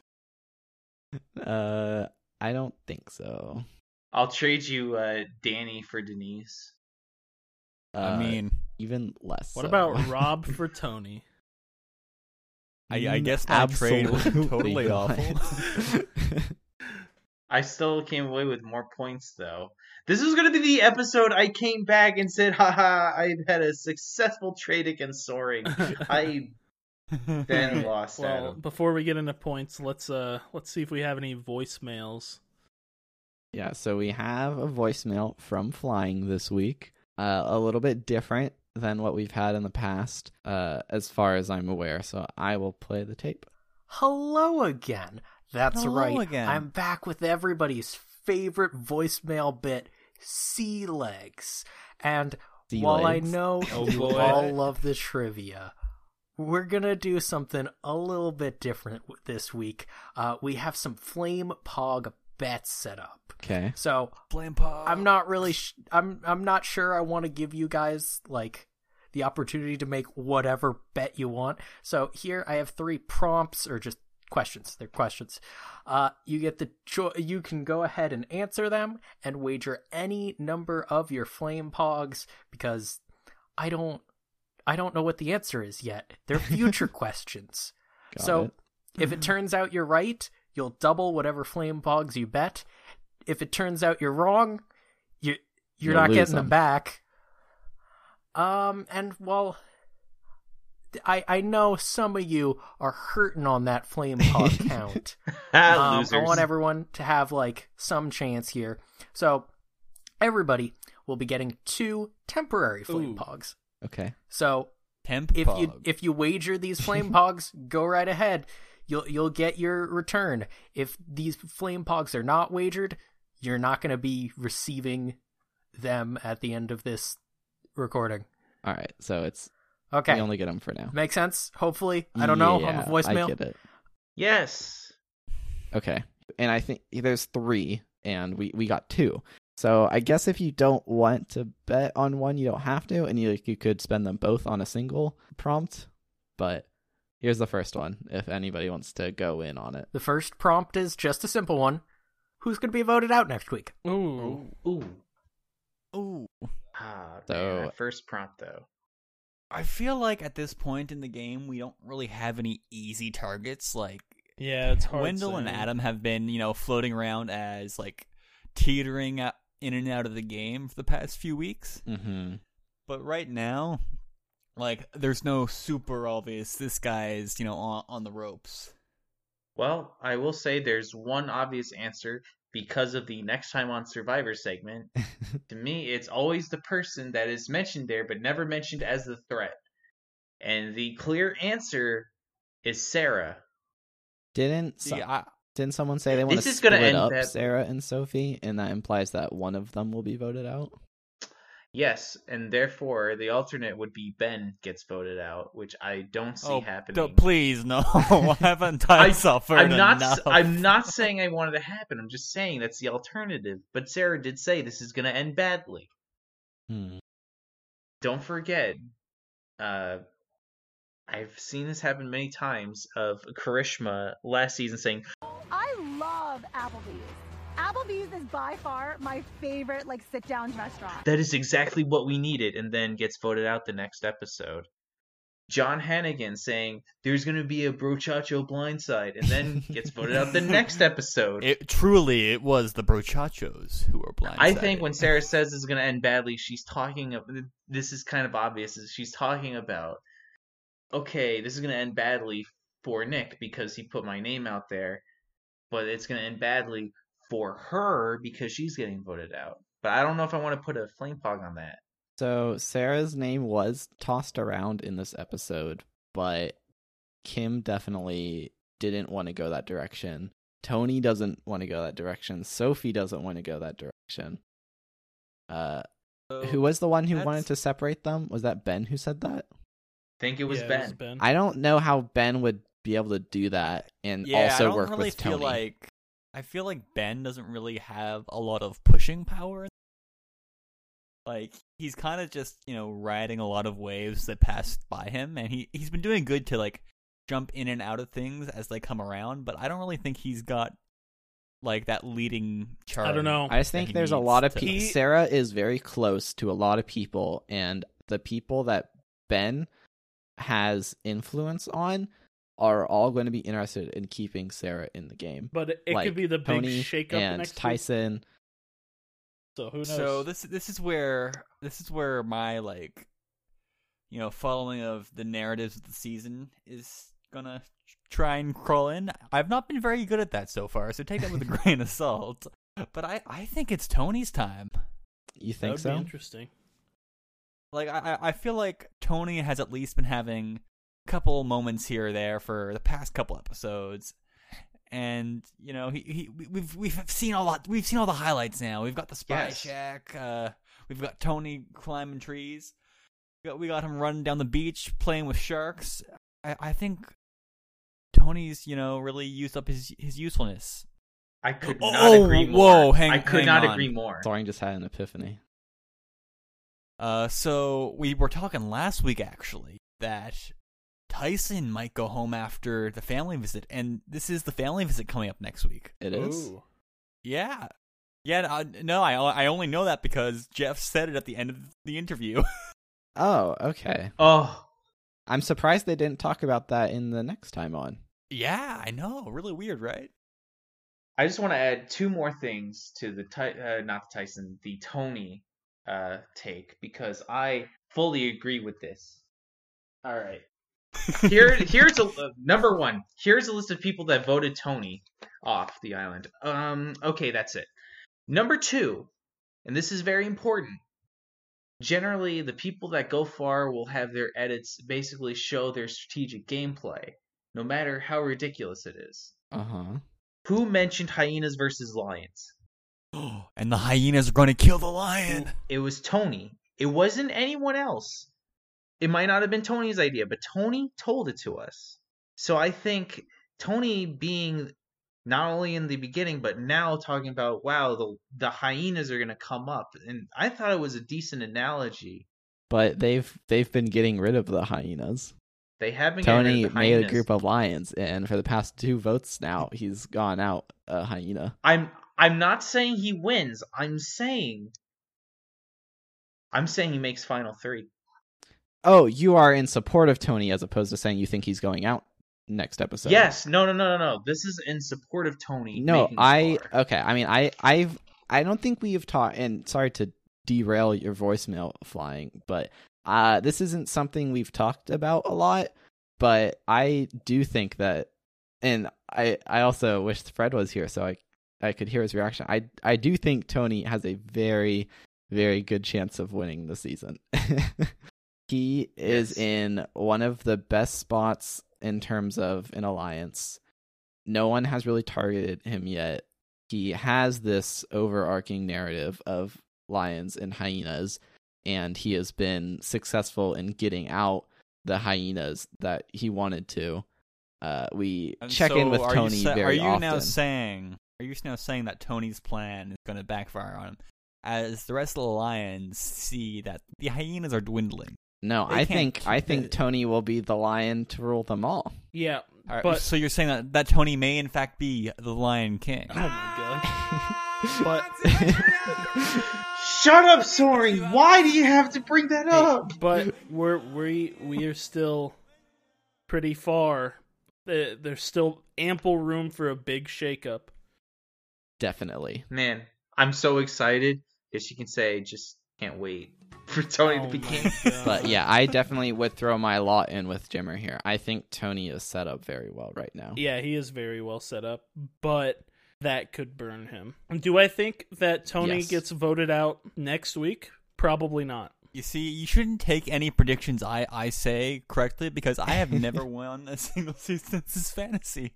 Uh I don't think so. I'll trade you uh, Danny for Denise. Uh, I mean, even less. What so. about Rob for Tony? I, I guess my trade was Absolutely totally not. awful. I still came away with more points, though. This is going to be the episode I came back and said, haha, I've had a successful trade against Soaring. I then lost Well, Adam. before we get into points, let's uh let's see if we have any voicemails. Yeah, so we have a voicemail from Flying this week. Uh, a little bit different than what we've had in the past, uh, as far as I'm aware. So I will play the tape. Hello again. That's Hello right. again. I'm back with everybody's favorite voicemail bit, Sea Legs. And Sea while I know Oh, you all love the trivia, we're gonna do something a little bit different this week. Uh, we have some flame pog bets set up. Okay. So Flame Pog. I'm not really. Sh- I'm. I'm not sure. I want to give you guys like the opportunity to make whatever bet you want. So here I have three prompts or just questions. They're questions. Uh, you get the cho- You can go ahead and answer them and wager any number of your flame pogs because I don't. I don't know what the answer is yet. They're future questions. Got so it. if it turns out you're right, you'll double whatever flame pogs you bet. If it turns out you're wrong, you you're You'll not getting them them. back. Um, and well, I I know some of you are hurting on that flame pog count. Ah, Um, losers. I want everyone to have like some chance here. So everybody will be getting two temporary flame Ooh. pogs. Okay. So Temp if you if you wager these flame pogs, go right ahead. You'll you'll get your return. If these flame pogs are not wagered, you're not going to be receiving them at the end of this recording. All right. So it's Okay, we only get them for now. make sense? Hopefully, I don't know. I'm a voicemail. I get it. Yes. Okay. And I think there's three, and we we got two. So I guess if you don't want to bet on one, you don't have to, and you you could spend them both on a single prompt. But here's the first one. If anybody wants to go in on it, The first prompt is just a simple one. Who's going to be voted out next week? Ooh. Ooh. Ooh. Ah, So- man, that first prompt though. I feel like at this point in the game, we don't really have any easy targets. Like Yeah, it's hard. Wendell and. Adam have been, you know, floating around as like teetering out- in and out of the game for the past few weeks. mm-hmm. But right now, like, there's no super obvious. This guy is, you know, on, on the ropes. Well, I will say there's one obvious answer because of the next time on Survivor segment. to me, it's always the person that is mentioned there but never mentioned as the threat. And the clear answer is Sarah. didn't See, some- I, didn't someone say they want This to is gonna split end up that- Sarah and Sophie, and that implies that one of them will be voted out? Yes, and therefore the alternate would be Ben gets voted out, which I don't see oh, happening. d- please, no. Haven't I, I- suffered I'm not. enough? I'm not saying I wanted to happen. I'm just saying that's the alternative. But Sarah did say this is going to end badly. Hmm. Don't forget, uh, I've seen this happen many times. Of Karishma last season saying, I love Applebee's. Applebee's is by far my favorite like sit down restaurant. "That is exactly what we needed," and then gets voted out the next episode. John Hannigan saying, "There's going to be a brochacho blindside," and then gets voted out the next episode. It truly, it was the brochachos who were blindsided. I think when Sarah says it's going to end badly, she's talking. ab- This is kind of obvious. She's talking about, okay, this is going to end badly for Nick because he put my name out there, but it's going to end badly for her because she's getting voted out. But I don't know if I want to put a flame pog on that. So Sarah's name was tossed around in this episode, but Kim definitely didn't want to go that direction. Tony doesn't want to go that direction. Sophie doesn't want to go that direction. Uh, who was the one who that's- wanted to separate them? Was that Ben who said that? think it was Yeah, Ben. was Ben. I don't know how Ben would be able to do that and yeah, also I don't work really with feel Tony. like I feel like Ben doesn't really have a lot of pushing power. Like he's kind of just you know riding a lot of waves that pass by him, and he he's been doing good to like jump in and out of things as they come around. But I don't really think he's got like that leading charge. I don't know. I just think there's a lot of to- people. He- Sarah is very close to a lot of people, and the people that Ben has influence on are all going to be interested in keeping Sarah in the game. but it, it like could be the big Tony shakeup and next week. Tyson. So who knows? So this this is where this is where my like you know following of the narratives of the season is gonna try and crawl in. I've not been very good at that so far, so take that with a grain of salt. But I I think it's Tony's time. You that think would so? be interesting. Like I I I feel like Tony has at least been having a couple moments here or there for the past couple episodes. And you know he, he we- we've we've seen a lot we've seen all the highlights now we've got the spy Yes. shack uh We've got Tony climbing trees. We got, we got him running down the beach playing with sharks. I, I think Tony's, you know, really used up his his usefulness. I could Oh, not agree more. whoa, hang- I could hang not on. agree more. Thorin just had an epiphany. Uh, so we were talking last week actually that Tyson might go home after the family visit, and this is the family visit coming up next week. It is. Ooh. Yeah, yeah. Uh, no, I I only know that because Jeff said it at the end of the interview. Oh, okay. Oh, I'm surprised they didn't talk about that in the next time on. yeah, I know. Really weird, right? I just want to add two more things to the Ty- uh, not the Tyson, the Tony uh, take because I fully agree with this. All right, here here's a uh, number one. Here's a list of people that voted Tony off the island. Um, okay, that's it. Number two, and this is very important. Generally, the people that go far will have their edits basically show their strategic gameplay, no matter how ridiculous it is. Uh huh. Who mentioned hyenas versus lions? and the hyenas are going to kill the lion. It was Tony. It wasn't anyone else. It might not have been Tony's idea, but Tony told it to us. So I think Tony being not only in the beginning, but now talking about wow, the the hyenas are gonna come up, and I thought it was a decent analogy. But they've they've been getting rid of the hyenas. They have been getting rid Tony of the made a group of lions, and for the past two votes now, he's gone out a hyena. I'm I'm not saying he wins. I'm saying I'm saying he makes final three. Oh, you are in support of Tony as opposed to saying you think he's going out next episode. yes, no, no, no, no, no. This is in support of Tony. No, I okay. I mean, I I've I don't think we have taught. And sorry to derail your voicemail flying, but uh, this isn't something we've talked about a lot. But I do think that, and I I also wish Fred was here so I I could hear his reaction. I I do think Tony has a very very good chance of winning the season. he is Yes. in one of the best spots in terms of an alliance. No one has really targeted him yet. He has this overarching narrative of lions and hyenas, and he has been successful in getting out the hyenas that he wanted to. Uh, we And check in with Tony you sa- very Are you often. now saying? Are you now saying that Tony's plan is going to backfire on him, as the rest of the lions see that the hyenas are dwindling? No, they I think I think it. Tony will be the lion to rule them all. Yeah, Are- but so you're saying that that Tony may in fact be the Lion King? oh my god. But Shut up, Soaring. Why do you have to bring that up? but we're we we are still pretty far. There- There's still ample room for a big shakeup. Definitely. Man, I'm so excited. As you can say, just can't wait for Tony Oh to be king. But yeah, I definitely would throw my lot in with Jimmer here. I think Tony is set up very well right now. Yeah, he is very well set up, but that could burn him. Do I think that Tony Yes. gets voted out next week? Probably not. You see, you shouldn't take any predictions I, I say correctly because I have never won a single season since this fantasy.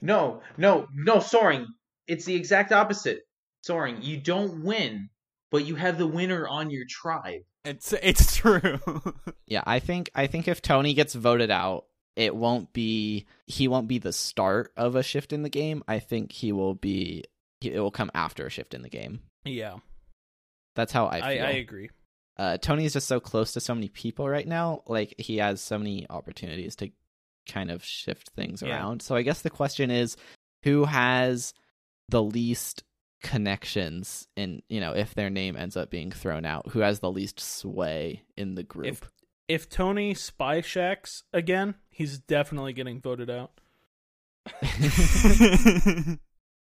No, no, no, Soaring. It's the exact opposite. Soaring, you don't win, but you have the winner on your tribe. It's it's true. Yeah, I think I think if Tony gets voted out, it won't be he won't be the start of a shift in the game. I think he will be it will come after a shift in the game. Yeah, That's how I I, feel. I, agree. uh, Tony is just so close to so many people right now. Like he has so many opportunities to kind of shift things Yeah. around. So I guess the question is, who has the least connections in you know if their name ends up being thrown out? Who has the least sway in the group? If if Tony spy shacks again, he's definitely getting voted out.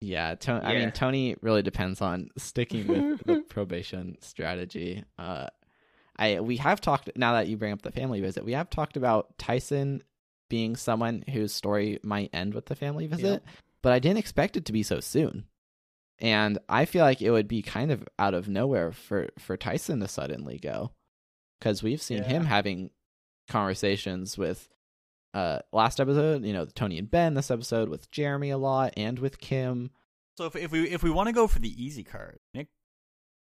yeah, to- I mean Tony really depends on sticking with the probation strategy. Uh, I we have talked now that you bring up the family visit. We have talked about Tyson being someone whose story might end with the family visit, but I didn't expect it to be so soon. And I feel like it would be kind of out of nowhere for for Tyson to suddenly go, because we've seen him having conversations with. Uh, last episode, you know, Tony and Ben. This episode with Jeremy a lot, and with Kim. so if if we if we want to go for the easy card, Nick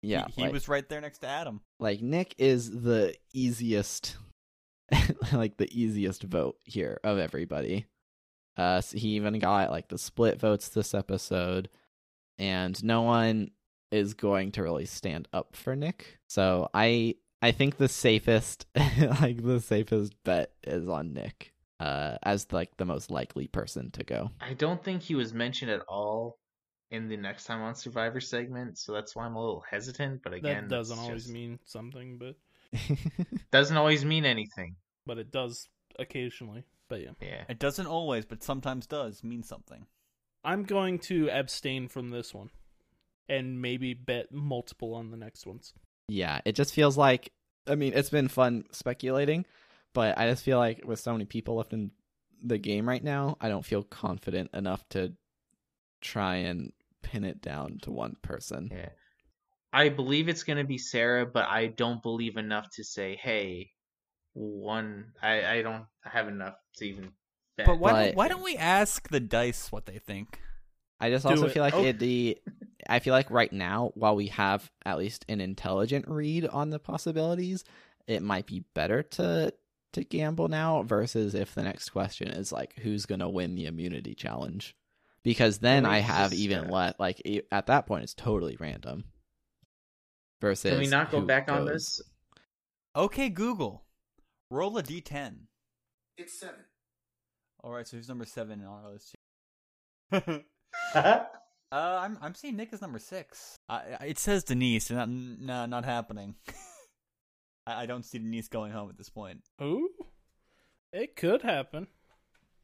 Yeah, he, he like, was right there next to Adam. like Nick is the easiest, like the easiest vote here of everybody. Uh, so he even got like the split votes this episode, and no one is going to really stand up for Nick. So I I think the safest, like the safest bet is on Nick, uh, as like the most likely person to go. I don't think he was mentioned at all in the next time on Survivor segment, so that's why I'm a little hesitant. But again, that doesn't always just- mean something, but doesn't always mean anything. but it does occasionally. But yeah, Yeah. It doesn't always, but sometimes does mean something. I'm going to abstain from this one, and maybe bet multiple on the next ones. Yeah, it just feels like I mean, it's been fun speculating, but I just feel like with so many people left in the game right now, I don't feel confident enough to try and pin it down to one person. Yeah. I believe it's going to be Sarah, but I don't believe enough to say, hey, one. I, I don't have enough to even bet. But why But- don't, why don't we ask the dice what they think? I just Do also it. feel like Oh. it the I feel like right now, while we have at least an intelligent read on the possibilities, it might be better to to gamble now versus if the next question is like who's gonna win the immunity challenge. Because then I have even let like at that point it's totally random. Versus Can we not go who back on this? Okay, Google, roll a d10. It's seven. All right, so who's number seven on our list? here? Uh, Uh, I'm I'm seeing Nick as number six. Uh, it says Denise, and not nah, not happening. I, I don't see Denise going home at this point. Ooh, it could happen.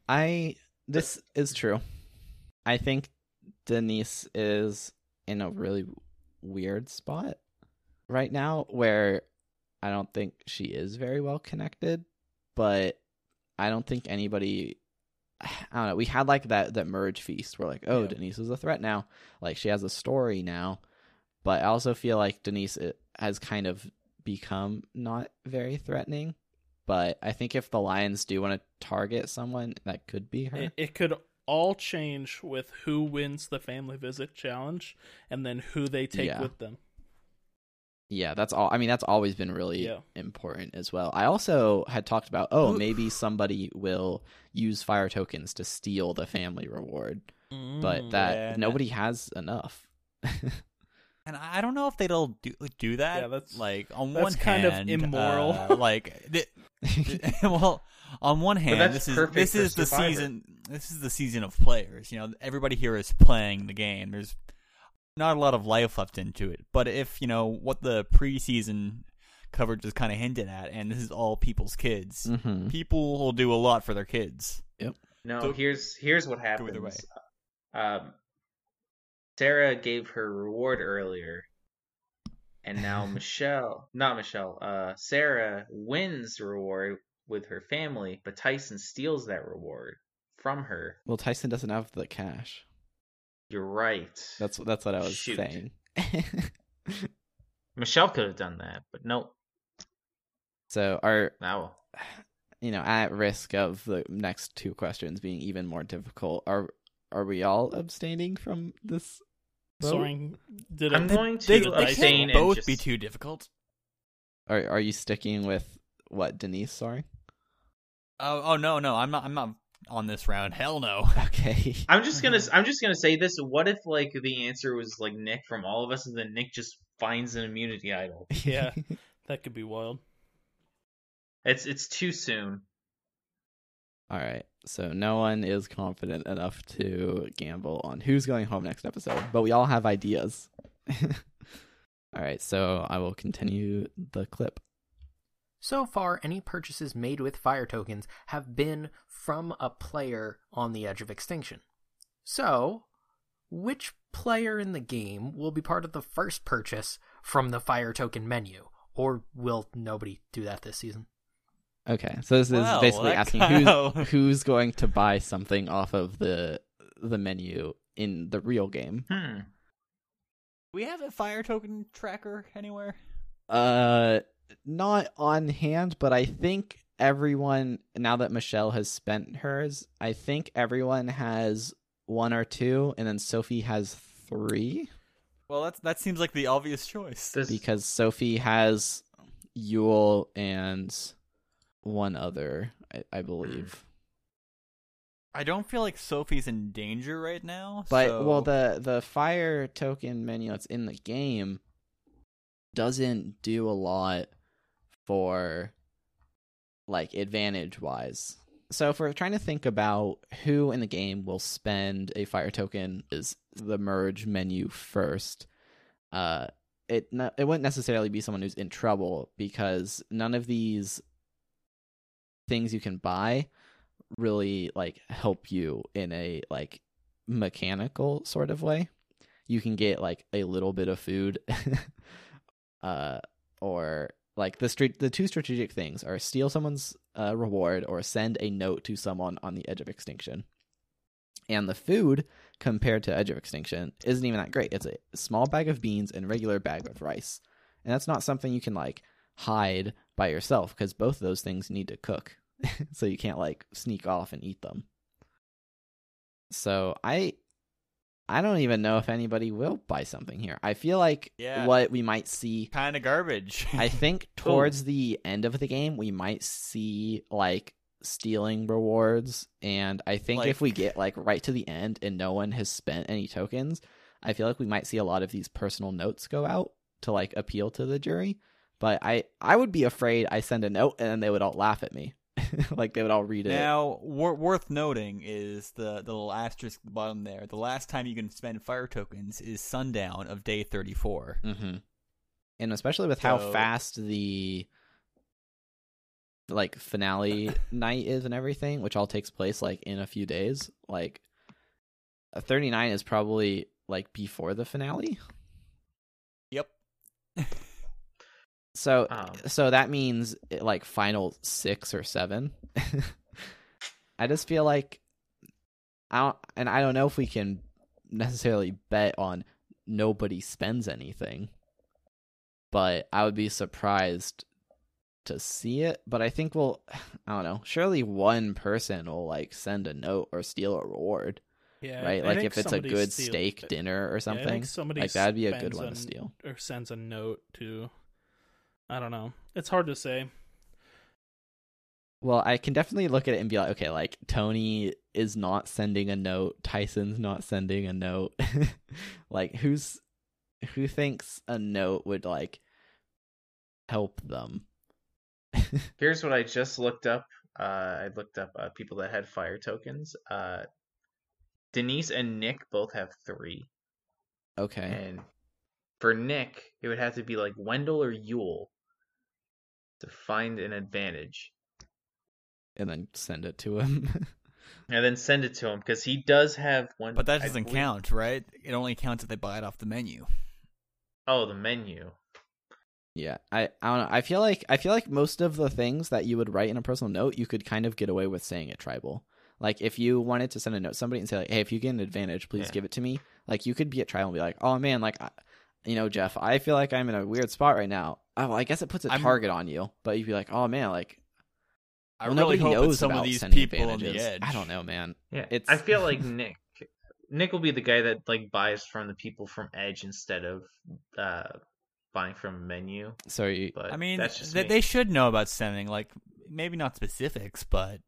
I this is true. I think Denise is in a really weird spot right now where I don't think she is very well connected, but I don't think anybody I don't know. We had like that that merge feast where like, oh, Yeah. Denise is a threat now. Like she has a story now, but I also feel like Denise has kind of become not very threatening. But I think if the Lions do want to target someone, that could be her. It, it could all change with who wins the family visit challenge, and then who they take Yeah. with them. Yeah, that's all. I mean, that's always been really Yeah. important as well. I also had talked about, oh, Who- maybe somebody will use fire tokens to steal the family reward, but Mm. that Yeah, and nobody has enough. And I I don't know if they'll do do that. Yeah, that's- like on that's one kind of hand, immoral. uh, like, th- well, on one hand, this is this for is the Survivor. season. This is the season of players. You know, everybody here is playing the game. There's not a lot of life left into it. But if you know what the preseason coverage is kind of hinted at, and this is all people's kids, hmm people will do a lot for their kids. Yep. No, So- here's here's what Go happens. either way. Um, Sarah gave her reward earlier, and now Michelle, not Michelle, uh, Sarah wins the reward with her family, but Tyson steals that reward from her. Well, Tyson doesn't have the cash. You're right. That's that's what I was Shoot. saying. Michelle could have done that, but nope. so, are Now, you know at risk of the next two questions being even more difficult? Are are we all abstaining from this? vote? Soaring did I'm it. going to They, did they abstain can't both just- be too difficult. Are are you sticking with what Denise? Sorry. Oh, oh no, no, I'm not. I'm not on this round. Hell no. Okay. I'm just gonna I'm just gonna say this. What if like the answer was like Nick from all of us, and then Nick just finds an immunity idol? Yeah, that could be wild. It's it's too soon. All right. So no one is confident enough to gamble on who's going home next episode, but we all have ideas. all right. So I will continue the clip. So far, any purchases made with fire tokens have been from a player on the edge of extinction. So, which player in the game will be part of the first purchase from the fire token menu? Or will nobody do that this season? Okay. So this is Well, basically asking kinda- who's who's going to buy something off of the the menu in the real game. Hmm. we have a fire token tracker anywhere? Uh, not on hand, but I think everyone now that Michelle has spent hers, I think everyone has one or two, and then Sophie has three. Well, that's that seems like the obvious choice. This, because Sophie has Yul and one other, I, I believe. I don't feel like Sophie's in danger right now. But so- well, the the fire token menu that's in the game doesn't do a lot for like advantage wise. So if we're trying to think about who in the game will spend a fire token is the merge menu first. Uh it it wouldn't necessarily be someone who's in trouble because none of these things you can buy really like help you in a like mechanical sort of way. You can get like a little bit of food uh or like the street the two strategic things are steal someone's uh, reward or send a note to someone on the edge of extinction. And the food compared to edge of extinction isn't even that great. It's a small bag of beans and regular bag of rice. And that's not something you can like hide by yourself because both of those things need to cook. so you can't like sneak off and eat them. So I I don't even know if anybody will buy something here. I feel like Yeah. what we might see kind of garbage. I think towards the end of the game we might see like stealing rewards and I think if we get like right to the end and no one has spent any tokens, I feel like we might see a lot of these personal notes go out to like appeal to the jury. But I I would be afraid I send a note and then they would all laugh at me. like they would all read it. Now, wor- worth noting is the the little asterisk at the bottom there. The last time you can spend fire tokens is sundown of day thirty four. Mm-hmm. And especially with how fast the like finale night is and everything, which all takes place like in a few days. Like a 39 is probably like before the finale. Yep. So Um, so that means like final 6 or 7. I just feel like I don't and I don't know if we can necessarily bet on nobody spends anything. But I would be surprised to see it, but I think we'll I don't know. Surely one person will like send a note or steal a reward, Yeah, right? I Like if it's a good steal- steak dinner or Yeah, something. somebody like that'd be a good one to steal. or sends a note to. I don't know. It's hard to say. Well, I can definitely look at it and be like, okay, like Tony is not sending a note, Tyson's not sending a note. like who's who thinks a note would like help them? Here's what I just looked up. Uh, I looked up uh, people that had fire tokens. Uh, Denise and Nick both have three, okay. and for Nick, it would have to be like Wendell or Yul to find an advantage, And then send it to him. and then send it to him because he does have one. But that doesn't believe- count, right? It only counts if they buy it off the menu. Oh, the menu. Yeah, I I don't know. I feel like I feel like most of the things that you would write in a personal note, you could kind of get away with saying it tribal. Like if you wanted to send a note to somebody and say like, "Hey, if you get an advantage, please Yeah. give it to me." Like you could be at trial and be like, "Oh man, like, I, you know, Jeff, I feel like I'm in a weird spot right now." Oh, well, I guess it puts a I'm- target on you, but you'd be like, "Oh man, like, I well, really hope knows some of these sending people on the edge. I don't know, man. Yeah, It's- I feel like Nick. Nick will be the guy that like buys from the people from Edge instead of uh, buying from menu. So you, But I mean, that's just they, me. they should know about sending, like maybe not specifics, but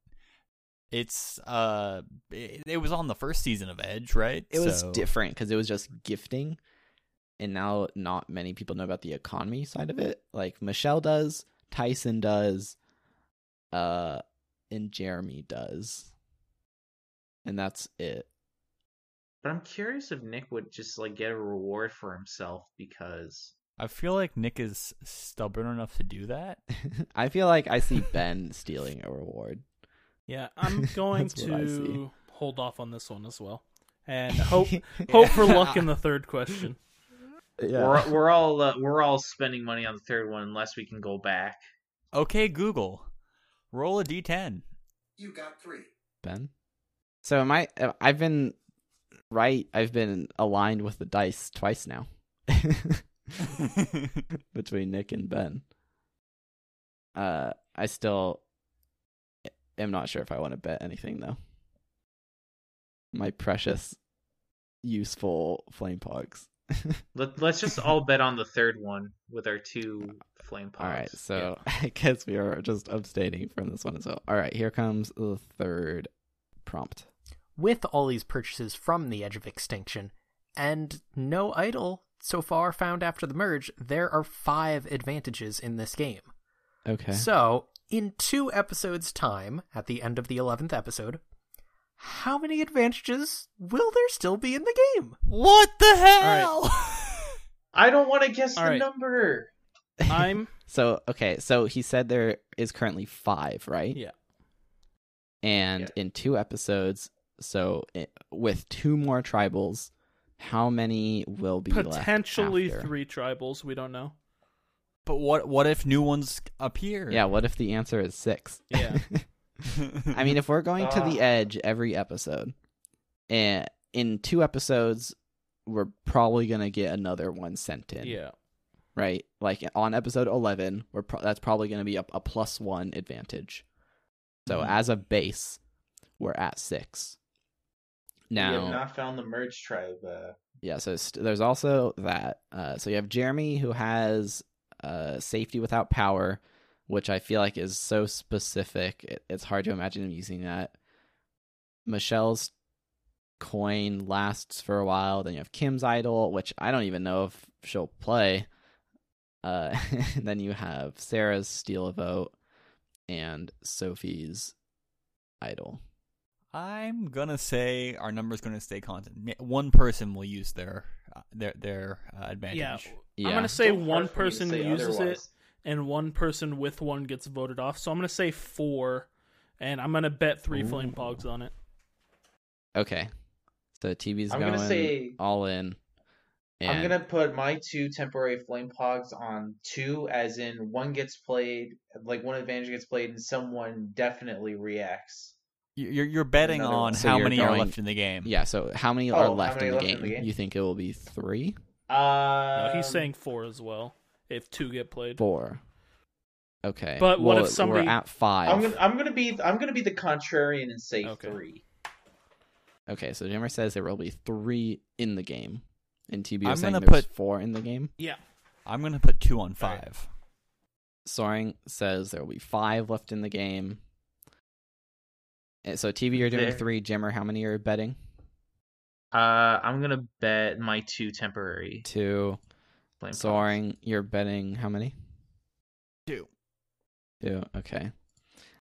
it's uh, it, it was on the first season of Edge, right? it was different because it was just gifting and now not many people know about the economy side of it like michelle does tyson does uh and jeremy does and that's it But I'm curious if Nick would just like get a reward for himself because I feel like Nick is stubborn enough to do that. i feel like i see ben stealing a reward Yeah, I'm going That's what I see. to hold off on this one as well, and hope hope for luck in the third question. We're we're all uh, we're all spending money on the third one unless we can go back. Okay, Google, roll a d10. You got three. ben so am i i've been right i've been aligned with the dice twice now between Nick and Ben. Uh, I still am not sure if I want to bet anything though. My precious, useful flame pogs. Let, let's just all bet on the third one with our two flame pods. All right, so I guess we are just abstaining from this one as well. All right, here comes the third prompt. With all these purchases from the edge of extinction and no idol so far found after the merge, there are five advantages in this game. Okay. So, in two episodes' time, at the end of the 11th episode, how many advantages will there still be in the game? What the hell? I don't want to guess All the right. number. I'm So okay, so he said there is currently five, right? yeah. And Yeah. in two episodes, so i with two more tribals, how many will be left Potentially after? three tribals. We don't know. But what what if new ones appear? Yeah. What if the answer is six? Yeah. I mean, if we're going to the Ah. edge every episode, and in two episodes, we're probably gonna get another one sent in. Yeah. Right. Like on episode eleven, we're pro- that's probably gonna be a, a plus one advantage. So Mhm. as a base, we're at six. Now, we have not found the merge tribe. Uh, yeah. So st- there's also that. Uh, so you have Jeremy who has uh, safety without power, which I feel like is so specific. It, it's hard to imagine him using that. Michelle's coin lasts for a while. Then you have Kim's idol, which I don't even know if she'll play. Uh, then you have Sarah's steal a vote and Sophie's idol. I'm gonna say our number's gonna stay constant. One person will use their uh, their their uh, advantage. Yeah. Yeah. I'm gonna say so hard one for me to person say uses it otherwise. And one person with one gets voted off. So I'm gonna say four, and I'm gonna bet three flame pogs on it. Okay. So TV's I'm going gonna say- all in. I'm gonna put my two temporary flame pogs on two, as in one gets played, like one advantage gets played, and someone definitely reacts. You- You're you're betting Another on. So how you're many are left in the game. Yeah, so how many Oh, are left, many in, the left in game? the game? You think it will be three? Uh, No, he's saying four as well. If two get played, Four. Okay. But what Well, if somebody- We're at 5 I'm gonna I'm gonna be I'm gonna be the contrarian and say Okay. three. Okay, so Jimmer says there will be three in the game. And TB I'm saying gonna there's put- four in the game. yeah. I'm gonna put two on Alright. five. Soaring says there will be five left in the game. And so TV, you're doing There. three. Jimmer, how many are you betting? Uh, I'm gonna bet my two temporary Two. Flame pogs. Soaring, you're betting how many? Two. Two. Okay.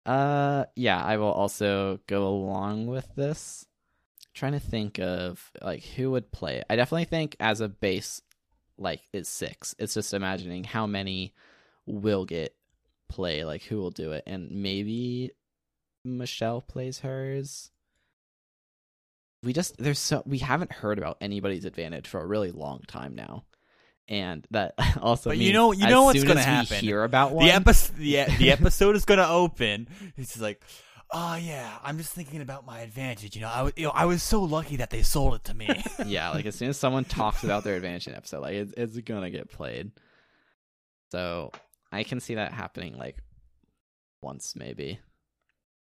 Uh, yeah, I will also go along with this. trying to think of like who would play it. I definitely think as a base, like it's six. It's just imagining how many will get play, like who will do it, and maybe Michelle plays hers. We just there's so we haven't heard about anybody's advantage for a really long time now. And that also But you know- you know what's gonna happen. hear about one, The episode the, the episode is gonna open. It's just like, oh yeah, I'm just thinking about my advantage. You know, I was you know I was so lucky that they sold it to me. yeah, like as soon as someone talks about their advantage in episode, like it's, it's gonna get played. So I can see that happening like once maybe.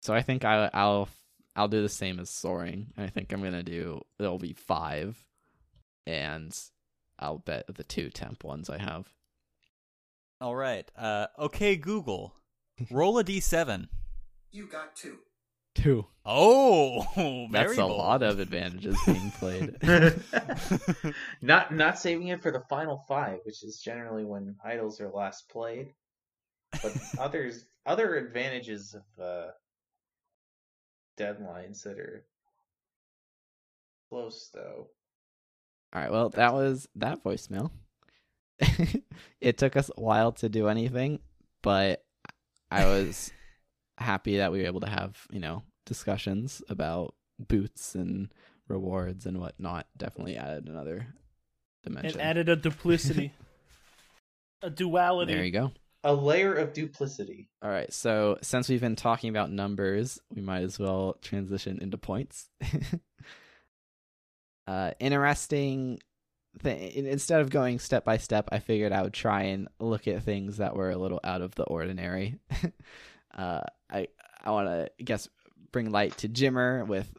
So I think I, I'll I'll do the same as soaring. I think I'm gonna do there'll be five, and I'll bet the two temp ones I have. All right. Uh, okay, Google, roll a d7. You got two. Two. Oh, That's very a lot of advantages being played. not not saving it for the final five, which is generally when idols are last played. But others other advantages of uh, deadlines that are close though. All right. Well, that was that voicemail. it took us a while to do anything, but I was happy that we were able to have, you know, discussions about boots and rewards and whatnot. Definitely added another dimension. And added a duplicity, a duality. there you go. A layer of duplicity. All right. So since we've been talking about numbers, we might as well transition into points. Uh, interesting. Th- instead of going step by step, I figured I would try and look at things that were a little out of the ordinary. uh, I I want to I guess bring light to Jimmer with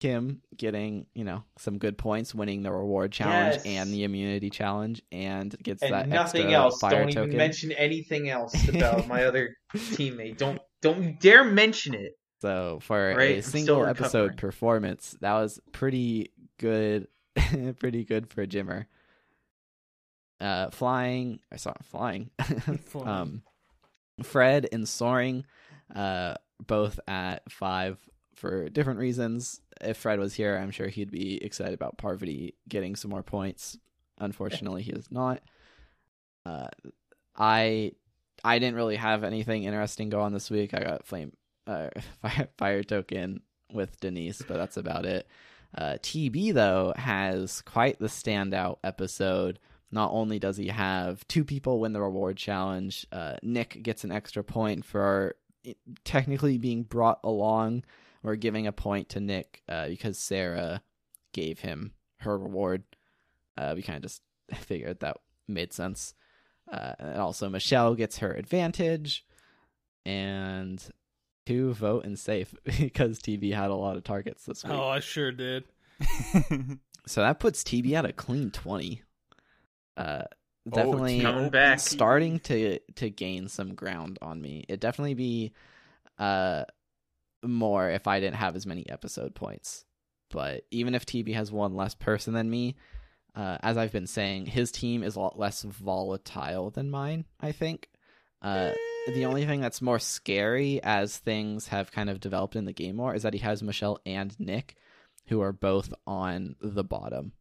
Kim getting, you know, some good points, winning the reward challenge Yes. and the immunity challenge, and gets And that nothing extra else. Don't token. even mention anything else about my other teammate. Don't don't dare mention it. So for Right, a single episode performance, that was pretty good, pretty good for a Jimmer. Uh, flying, I saw flying. Flying. um, Fred and soaring, uh, both at five for different reasons. If Fred was here, I'm sure he'd be excited about Parvati getting some more points. Unfortunately, he is not. Uh, I I didn't really have anything interesting go on this week. I got flame uh, fire, fire token with Denise, but that's about it. Uh, TB though has quite the standout episode. Not only does he have two people win the reward challenge, uh, Nick gets an extra point for technically being brought along. We're giving a point to Nick uh, because Sarah gave him her reward. Uh, we kind of just figured that made sense. Uh, and also, Michelle gets her advantage, and two vote and safe because TB had a lot of targets this week. Oh, I sure did. So that puts TB at a clean twenty. Uh, Oh, definitely Coming back. starting to to gain some ground on me. It'd definitely be uh more if I didn't have as many episode points. But even if TB has one less person than me, uh, as I've been saying, his team is a lot less volatile than mine. I think. Uh, the only thing that's more scary as things have kind of developed in the game more is that he has Michelle and Nick, who are both on the bottom.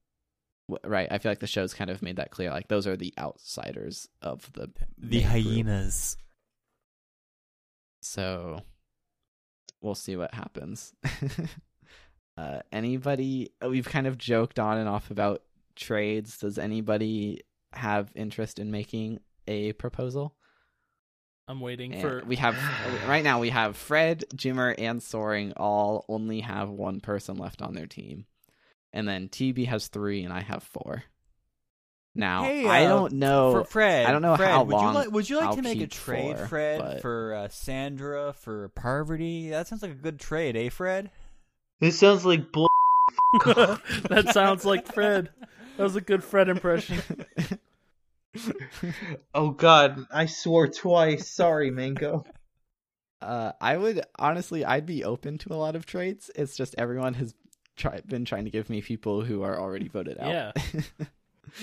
Right, I feel like the show's kind of made that clear. Like those are the outsiders of the the main group. hyenas. So we'll see what happens. uh, anybody? We've kind of joked on and off about trades. Does anybody have interest in making a proposal? I'm waiting And for. we have right now. We have Fred, Jimmer, and Soaring all only have one person left on their team, and then TB has three, and I have four. Now Hey, I uh, don't know. For Fred, I don't know Fred, how would long You like, would you like I'll to make a trade, for, Fred, but- for uh, Sandra for Parvati? That sounds like a good trade, eh, Fred? This sounds like bull. that sounds like Fred. That was a good Fred impression. Oh God, I swore twice. Sorry, Mango. Uh, I would honestly, I'd be open to a lot of trades. It's just everyone has try- been trying to give me people who are already voted out. Yeah.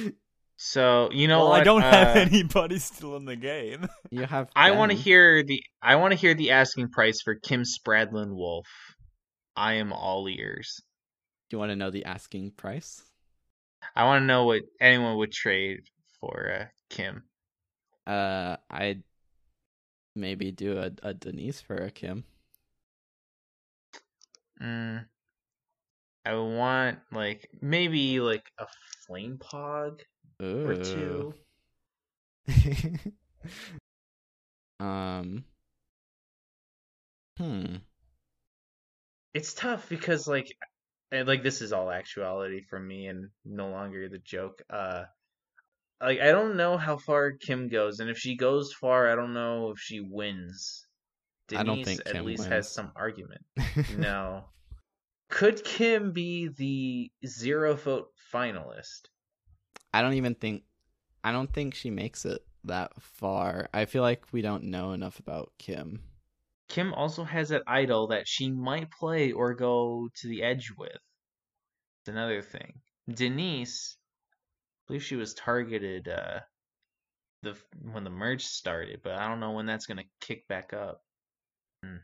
So you know well, what? I don't have Uh, anybody still in the game. you have. I want to hear the I want to hear the asking price for Kim Spradlin Wolfe. I am all ears. Do you want to know the asking price? I want to know what anyone would trade for uh, Kim. Uh, I'd maybe do a, a Denise for a Kim. Mm, I want like maybe like a flame pog Ooh. or two. um. Hmm. It's tough because like and like this is all actuality for me and no longer the joke. Uh like I don't know how far Kim goes and if she goes far I don't know if she wins. Denise I don't think at Kim least wins. has some argument. No. Could Kim be the zero vote finalist? I don't even think. I don't think she makes it that far. I feel like we don't know enough about Kim. Kim also has that idol that she might play or go to the edge with. It's another thing. Denise, believe she was targeted uh the when the merge started, but I don't know when that's gonna kick back up. Hmm.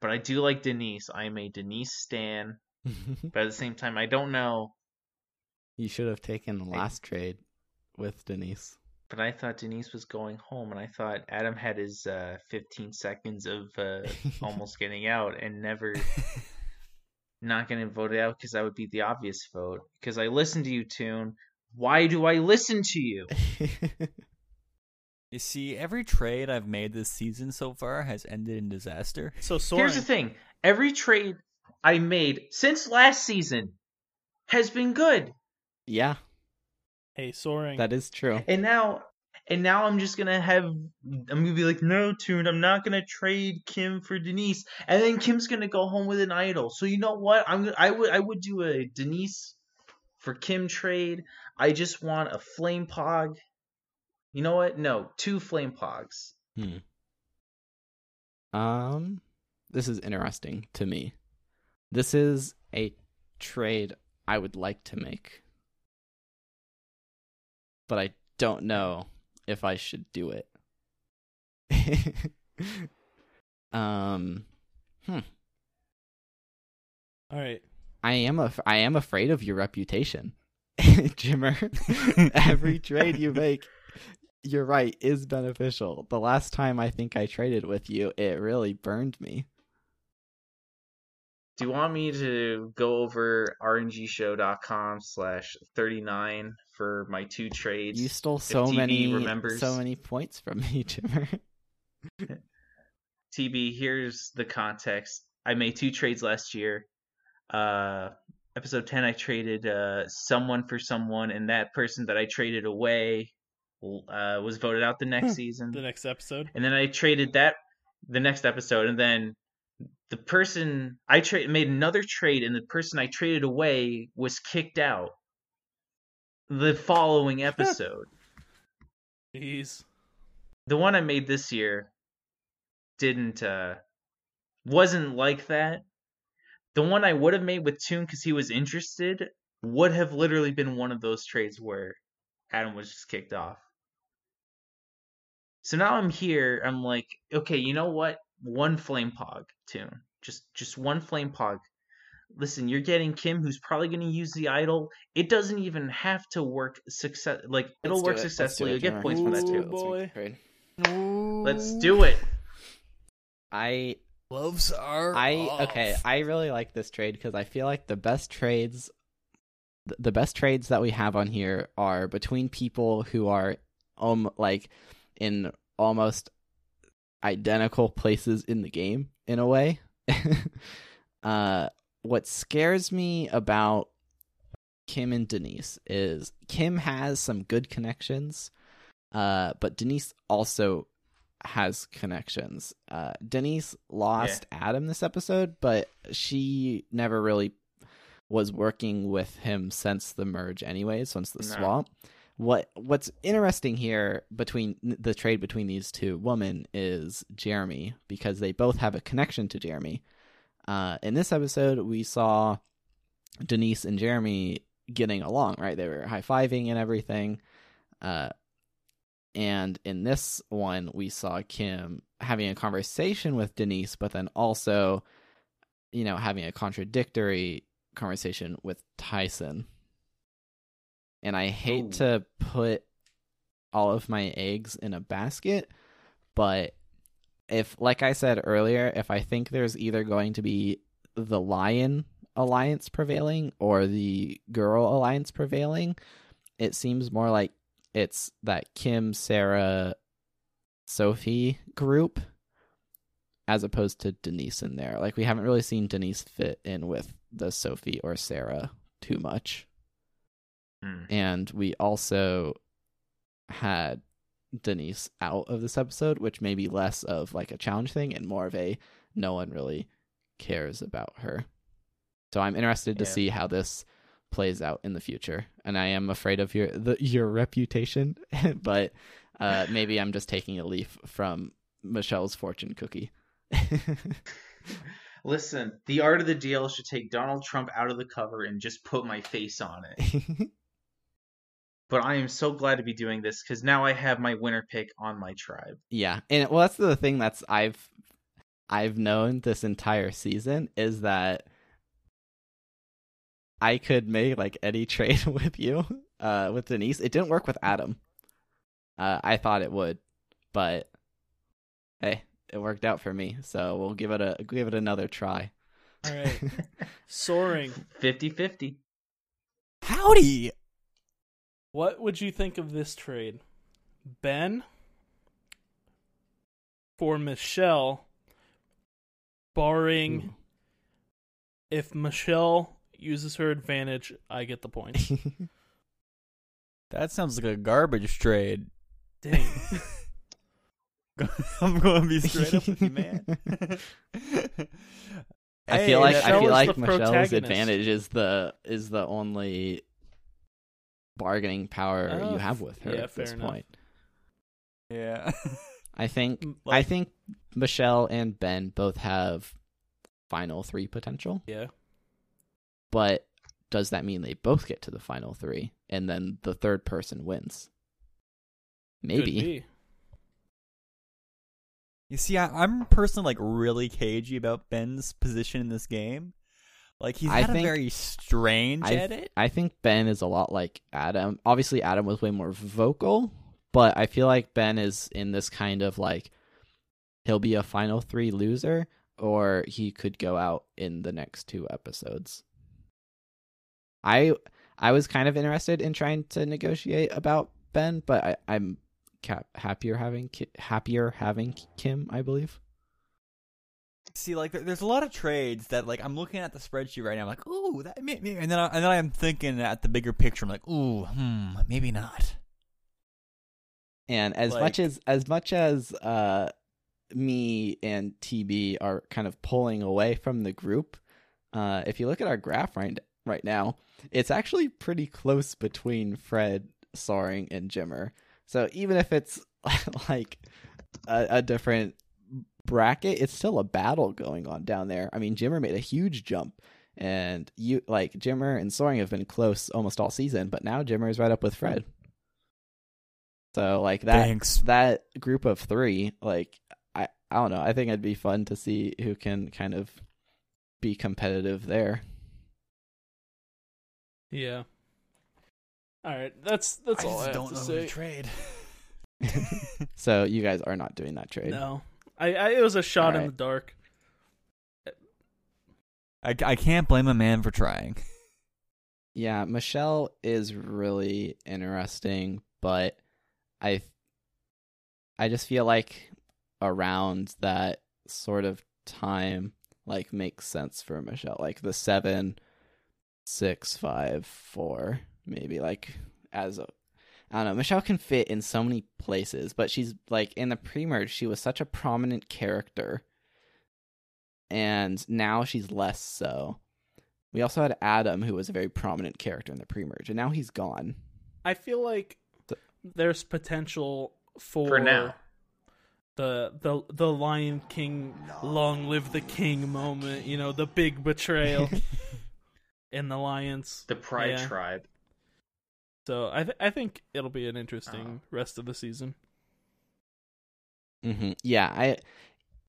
But I do like Denise. I am a Denise stan, but at the same time, I don't know. you should have taken the last trade with Denise. But I thought Denise was going home, and I thought Adam had his uh, 15 seconds of uh, almost getting out and never not getting voted out because that would be the obvious vote. Because I listened to you, Tune. Why do I listen to you? You see, every trade I've made this season so far has ended in disaster. So Soren, Here's the thing: every trade I made since last season has been good, yeah, Hey, Soaring. that is true. and now, And now I'm just gonna have I'm gonna be like, no, Tune, I'm not gonna trade Kim for Denise. And then Kim's gonna go home with an idol. So you know what? I'm I would I would do a Denise for Kim trade. I just want a flame pog. You know what? No, two flame pogs. Hmm. Um, this is interesting to me. This is a trade I would like to make, but I don't know if I should do it. um, hmm. All right. I am a I am afraid of your reputation, Jimmer. Every trade you make, you're right, is beneficial. The last time I think I traded with you, it really burned me. Do you want me to go over rngshow.com slash 39 for my two trades? You stole so many remembers. so many points from me, Jimmer. TB, here's the context. I made two trades last year. Uh, episode 10, I traded uh, someone for someone, and that person that I traded away uh, was voted out the next season. The next episode. and then I traded that the next episode, and then the person I trade made another trade, and the person I traded away was kicked out the following episode. Jeez. the one I made this year didn't uh wasn't like that. The one I would have made with Toon because he was interested would have literally been one of those trades where Adam was just kicked off. So now I'm here. I'm like, okay, you know what? One flame pog Toon, just just one flame pog. Listen, you're getting Kim, who's probably going to use the idol. It doesn't even have to work success. Like it'll Let's do work it. Successfully. it, You'll get Jimmer. points from that too. it. Let's boy. trade. Let's do it. I Gloves are I off. okay, I really like this trade because I feel like the best trades the best trades that we have on here are between people who are um like in almost identical places in the game in a way. uh what scares me about Kim and Denise is Kim has some good connections, uh, but Denise also has connections. Uh, Denise lost Adam this episode, but she never really was working with him since the merge, anyways, since the No. swap. What What's interesting here between the trade between these two women is Jeremy because they both have a connection to Jeremy. Uh, in this episode, we saw Denise and Jeremy getting along, right? They were high fiving and everything. Uh, and in this one, we saw Kim having a conversation with Denise, but then also, you know, having a contradictory conversation with Tyson. And I hate Ooh. to put all of my eggs in a basket, but if, like I said earlier, if I think there's either going to be the Lion alliance prevailing or the girl alliance prevailing, it seems more like it's that Kim, Sarah, Sophie group as opposed to Denise in there. Like we haven't really seen Denise fit in with the Sophie or Sarah too much. Hmm. And we also had Denise out of this episode, which may be less of like a challenge thing and more of a no one really cares about her. So I'm interested to Yeah. see how this plays out in the future. And I am afraid of your the, your reputation, but uh, maybe I'm just taking a leaf from Michelle's fortune cookie. Listen, the art of the deal should take Donald Trump out of the cover and just put my face on it. But I am so glad to be doing this because now I have my winner pick on my tribe. Yeah, and well, that's the thing that's I've I've known this entire season is that I could make like any trade with you, uh, with Denise. It didn't work with Adam. Uh, I thought it would, but hey, it worked out for me. So we'll give it a give it another try. All right. Soaring. 50 50. Howdy. What would you think of this trade? Ben for Michelle, barring Ooh. if Michelle uses her advantage, I get the points. That sounds like a garbage trade. Dang. I'm going to be straight up with you, man. I Hey, feel like Michelle I feel like Michelle's advantage is the is the only bargaining power Oh, you have with her yeah, at this enough. point. yeah. I think Mm, I think Michelle and Ben both have final three potential, Yeah. But does that mean they both get to the final three and then the third person wins? Maybe. You see, I, I'm personally like really cagey about Ben's position in this game. Like he's I had a think- very strange I, edit. I think Ben is a lot like Adam. Obviously, Adam was way more vocal, but I feel like Ben is in this kind of like he'll be a final three loser, or he could go out in the next two episodes. I I was kind of interested in trying to negotiate about Ben, but I, I'm ca- happier having Ki- happier having Kim. I believe. See, like there's a lot of trades that like I'm looking at the spreadsheet right now. I'm like, ooh, that may, may-" and then I, and then I'm thinking at the bigger picture. I'm like, ooh, hmm, maybe not. And as much as as much as uh me and TB are kind of pulling away from the group, uh if you look at our graph right right now, it's actually pretty close between Fred, Soaring, and Jimmer. So even if it's like a, a different bracket, it's still a battle going on down there. I mean, Jimmer made a huge jump. And you like Jimmer and Soaring have been close almost all season, but now Jimmer is right up with Fred. So like that Thanks. that group of three, like I I don't know. I think it'd be fun to see who can kind of be competitive there. Yeah. All right. That's that's I all just I don't to know who say. to trade. so you guys are not doing that trade. No. I, I it was a shot in the dark. I, I can't blame a man for trying. Yeah, Michelle is really interesting, but I I just feel like around that sort of time like makes sense for Michelle. Like the seven, six, five, four, maybe like as a I don't know. Michelle can fit in so many places, but she's like in the pre-merge, she was such a prominent character, and now she's less so. We also had Adam, who was a very prominent character in the pre-merge, and now he's gone. I feel like there's potential for, For now. the the the Lion King long live the king moment, you know, the big betrayal in the Lions. The Pride Yeah. Tribe. So I th- I think it'll be an interesting rest of the season. Mm-hmm. Yeah, I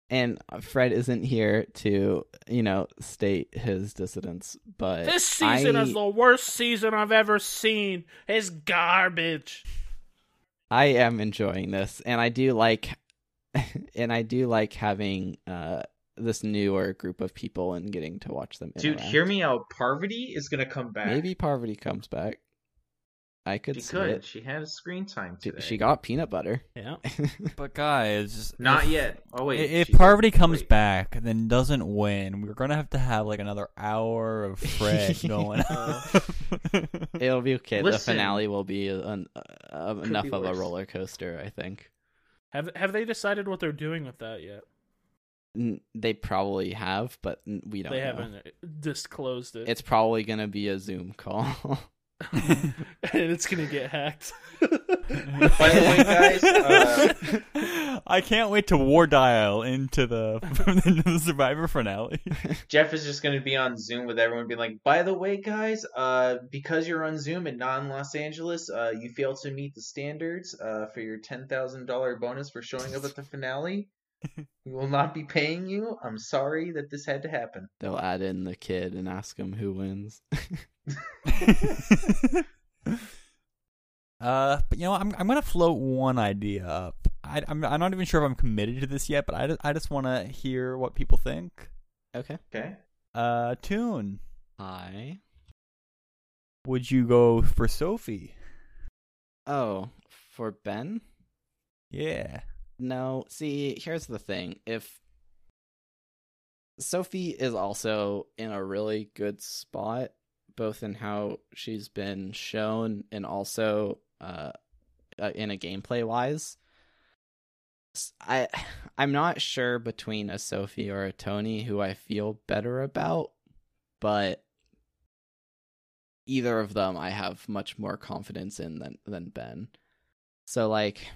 and Fred isn't here to you know state his dissidence, but This season I, is the worst season I've ever seen. It's garbage. I am enjoying this, and I do like, and I do like having uh this newer group of people and getting to watch them. Dude, interact. hear me out. Parvati is gonna come back. Maybe Parvati comes back. I could she see could. it. She had a screen time She- today. She got peanut butter. Yeah. But guys, Not if- yet. Oh wait. if Parvati comes Wait. back and then doesn't win, we're gonna have to have like another hour of Fred going. Uh, It'll be okay. Listen. the finale will be an, uh, enough be of a roller coaster. I think. Have have they decided what they're doing with that yet? N- They probably have, but we don't. they know. haven't uh, disclosed it. It's probably gonna be a Zoom call. and it's gonna get hacked. By the way, guys, uh, I can't wait to war dial into the, into the Survivor finale. Jeff is just gonna be on Zoom with everyone, being like, "By the way, guys, uh, because you're on Zoom and not in Los Angeles, uh, you failed to meet the standards uh, for your ten thousand dollar bonus for showing up at the finale. We will not be paying you. I'm sorry that this had to happen." They'll add in the kid and ask him who wins. uh, but you know, I'm I'm gonna float one idea up. I, I'm I'm not even sure if I'm committed to this yet, but I just, I just want to hear what people think. okay. Okay. Uh, Tune, I. would you go for Sophie? Oh, for Ben? Yeah. No. See, here's the thing. If Sophie is also in a really good spot, both in how she's been shown and also uh, uh, in a gameplay wise. I I'm not sure between a Sophie or a Tony who I feel better about, but either of them I have much more confidence in than than Ben. So like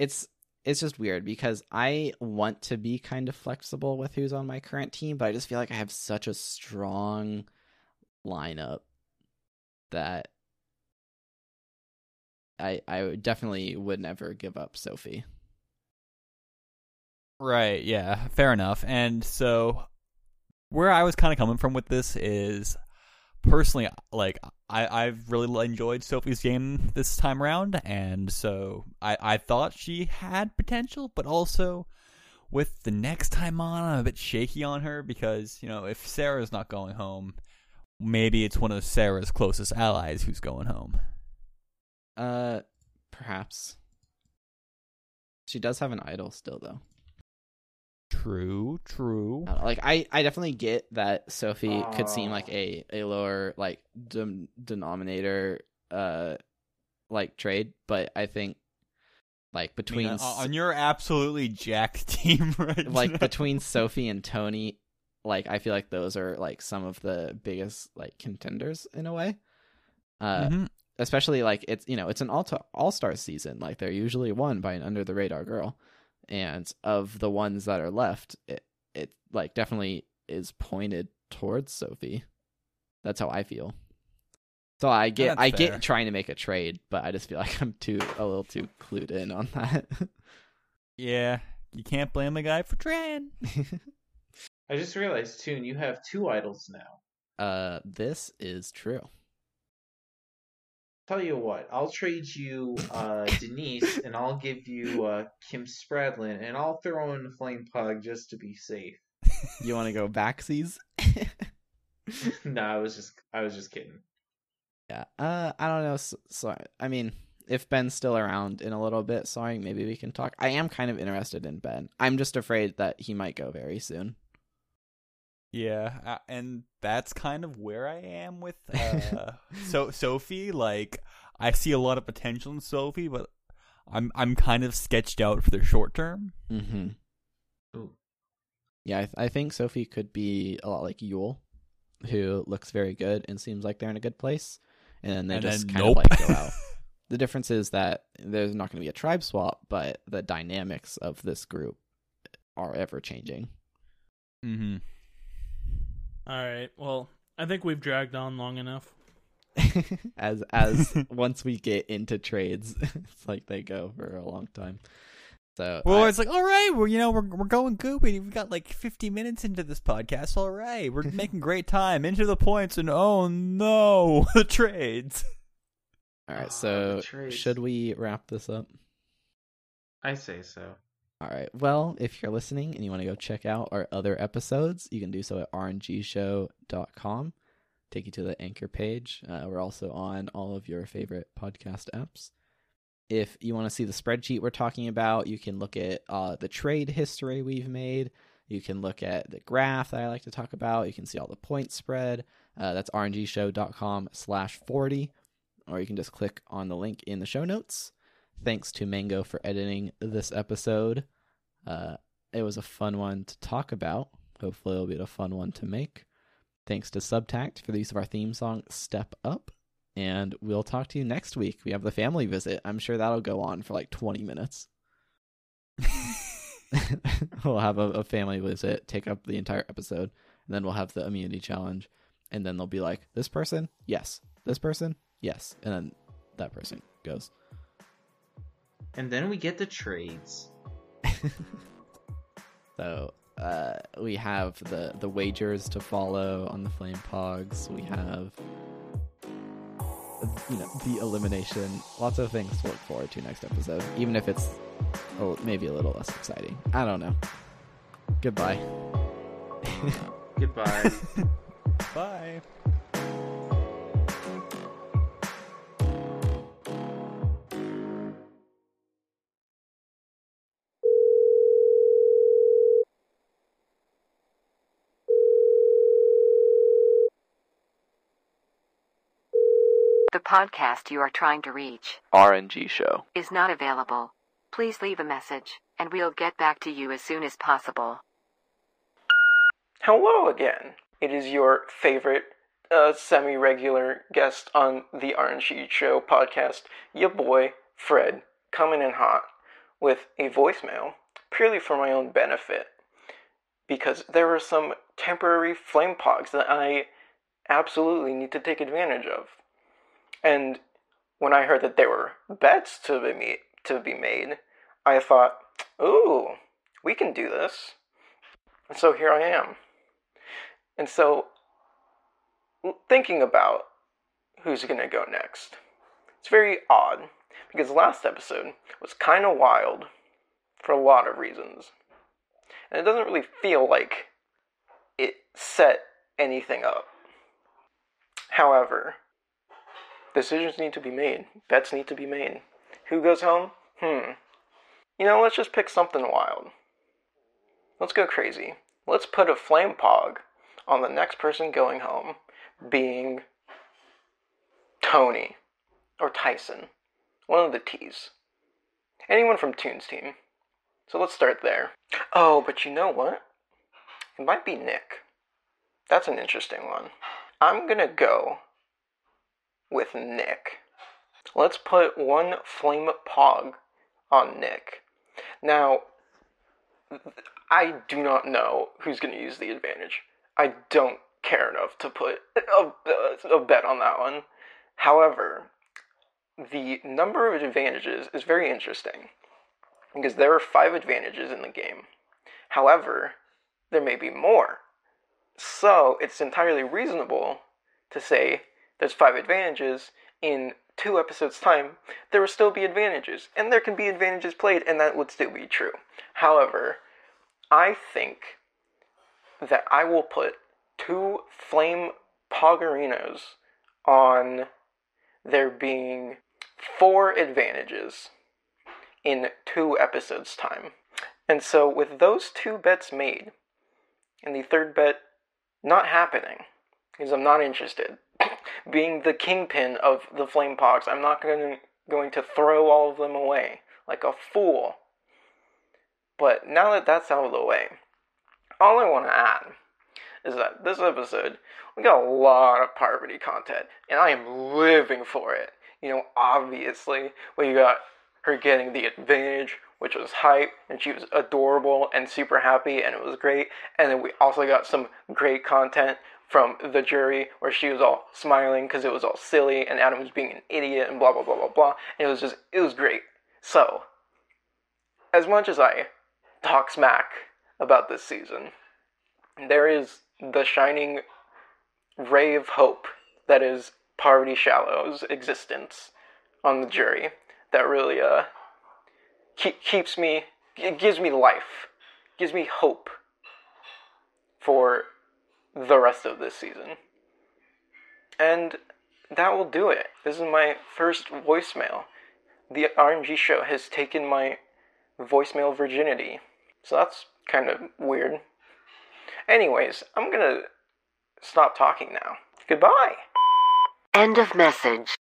it's it's just weird because I want to be kind of flexible with who's on my current team, but I just feel like I have such a strong lineup that I I definitely would never give up Sophie. Right, yeah, fair enough. And so where I was kind of coming from with this is personally like I I've really enjoyed Sophie's game this time around and so I I thought she had potential, but also with the next time on I'm a bit shaky on her because, you know, if Sarah's not going home, maybe it's one of Sarah's closest allies who's going home. Uh perhaps. She does have an idol still though. True, true. I like I, I definitely get that Sophie could seem like a, a lower like dem- denominator uh like trade, but I think like I between mean, s- on on your absolutely jacked team right like now. between Sophie and Tony, like I feel like those are like some of the biggest like contenders in a way. Uh Mhm. especially like it's you know, it's an all all star season. Like they're usually won by an under the radar girl. And of the ones that are left, it it like definitely is pointed towards Sophie. That's how I feel. So I get That's I fair. get trying to make a trade, but I just feel like I'm too a little too clued in on that. Yeah, you can't blame a guy for trying. I just realized, Toon, you have two idols now. uh this is true. Tell you what, I'll trade you uh, Denise, and I'll give you uh, Kim Spradlin, and I'll throw in the Flame Pog just to be safe. You want to go backsies? no, I was just, I was just kidding. yeah. Uh, I don't know. So, so I mean, if Ben's still around in a little bit, sorry, maybe we can talk. I am kind of interested in Ben. I'm just afraid that he might go very soon. Yeah, uh, and that's kind of where I am with uh, so Sophie. Like, I see a lot of potential in Sophie, but I'm I'm kind of sketched out for the short term. Mm-hmm. Ooh. Yeah, I, th- I think Sophie could be a lot like Yul, who looks very good and seems like they're in a good place, and they And just then kind nope. of like go out. the difference is that there's not going to be a tribe swap, but the dynamics of this group are ever changing. Mm-hmm. All right. Well, I think we've dragged on long enough. as as once we get into trades, it's like they go for a long time. So Well, I- it's like, all right, well, you know, we're we're going good. We- We've got like 50 minutes into this podcast. All right, we're making great time. Into the points, and oh no, the trades. all right. Ah, So the trades. should we wrap this up? I say so. All right. Well, if you're listening and you want to go check out our other episodes, you can do so at rngshow.com. Take you to the anchor page. Uh, we're also on all of your favorite podcast apps. If you want to see the spreadsheet we're talking about, you can look at uh, the trade history we've made. You can look at the graph that I like to talk about. You can see all the point spread. Uh, that's rngshow.com slash 40. Or you can just click on the link in the show notes. Thanks to Mango for editing this episode. Uh, it was a fun one to talk about. Hopefully, it'll be a fun one to make. Thanks to Subtact for the use of our theme song, Step Up. And we'll talk to you next week. We have the family visit. I'm sure that'll go on for like 20 minutes. we'll have a, a family visit, take up the entire episode, and then we'll have the immunity challenge. And then they'll be like, this person? Yes. This person? Yes. And then that person goes. And then we get the trades. So uh, we have the the wagers to follow on the flame pogs. We have you know the elimination. Lots of things to look forward to next episode, even if it's a, l- maybe a little less exciting. I don't know. Goodbye. Goodbye. Bye. Podcast you are trying to reach RNG show. is not available. Please leave a message, and we'll get back to you as soon as possible. Hello again. It is your favorite uh, semi regular guest on the RNG Show podcast, your boy, Fred, coming in hot with a voicemail purely for my own benefit. Because there are some temporary flame pogs that I absolutely need to take advantage of. And when I heard that there were bets to be, me- to be made, I thought, ooh, we can do this. And so here I am. And so, thinking about who's going to go next, it's very odd because last episode was kind of wild for a lot of reasons. And it doesn't really feel like it set anything up. However, decisions need to be made, bets need to be made. Who goes home? Hmm. You know, let's just pick something wild. Let's go crazy. Let's put a flame pog on the next person going home being Tony or Tyson. One of the T's. Anyone from Toon's team. So let's start there. Oh, but you know what? It might be Nick. That's an interesting one. I'm gonna go with Nick. Let's put one flame pog on Nick. Now, I do not know who's going to use the advantage. I don't care enough to put a, a bet on that one. However, the number of advantages is very interesting because there are five advantages in the game. However, there may be more. So it's entirely reasonable to say there's five advantages in two episodes' time, there will still be advantages, and there can be advantages played, and that would still be true. However, I think that I will put two flame pogarinos on there being four advantages in two episodes' time. And so, with those two bets made, and the third bet not happening, because I'm not interested, being the kingpin of the flame pogs, I'm not going going to throw all of them away like a fool. But now that that's out of the way, all I want to add is that this episode, we got a lot of Parvati content, and I am living for it. You know, obviously, we got her getting the advantage, which was hype, and she was adorable and super happy, and it was great. And then we also got some great content from the jury where she was all smiling because it was all silly, and Adam was being an idiot, and blah blah blah blah blah. And it was just, it was great. So, as much as I talk smack about this season, there is the shining ray of hope that is Parvati Shallow's existence on the jury that really uh keep, keeps me it gives me life gives me hope for the rest of this season. And that will do it. This is my first voicemail. The rng show has taken my voicemail virginity. So that's kind of weird. Anyways i'm gonna stop talking now. Goodbye. End of message.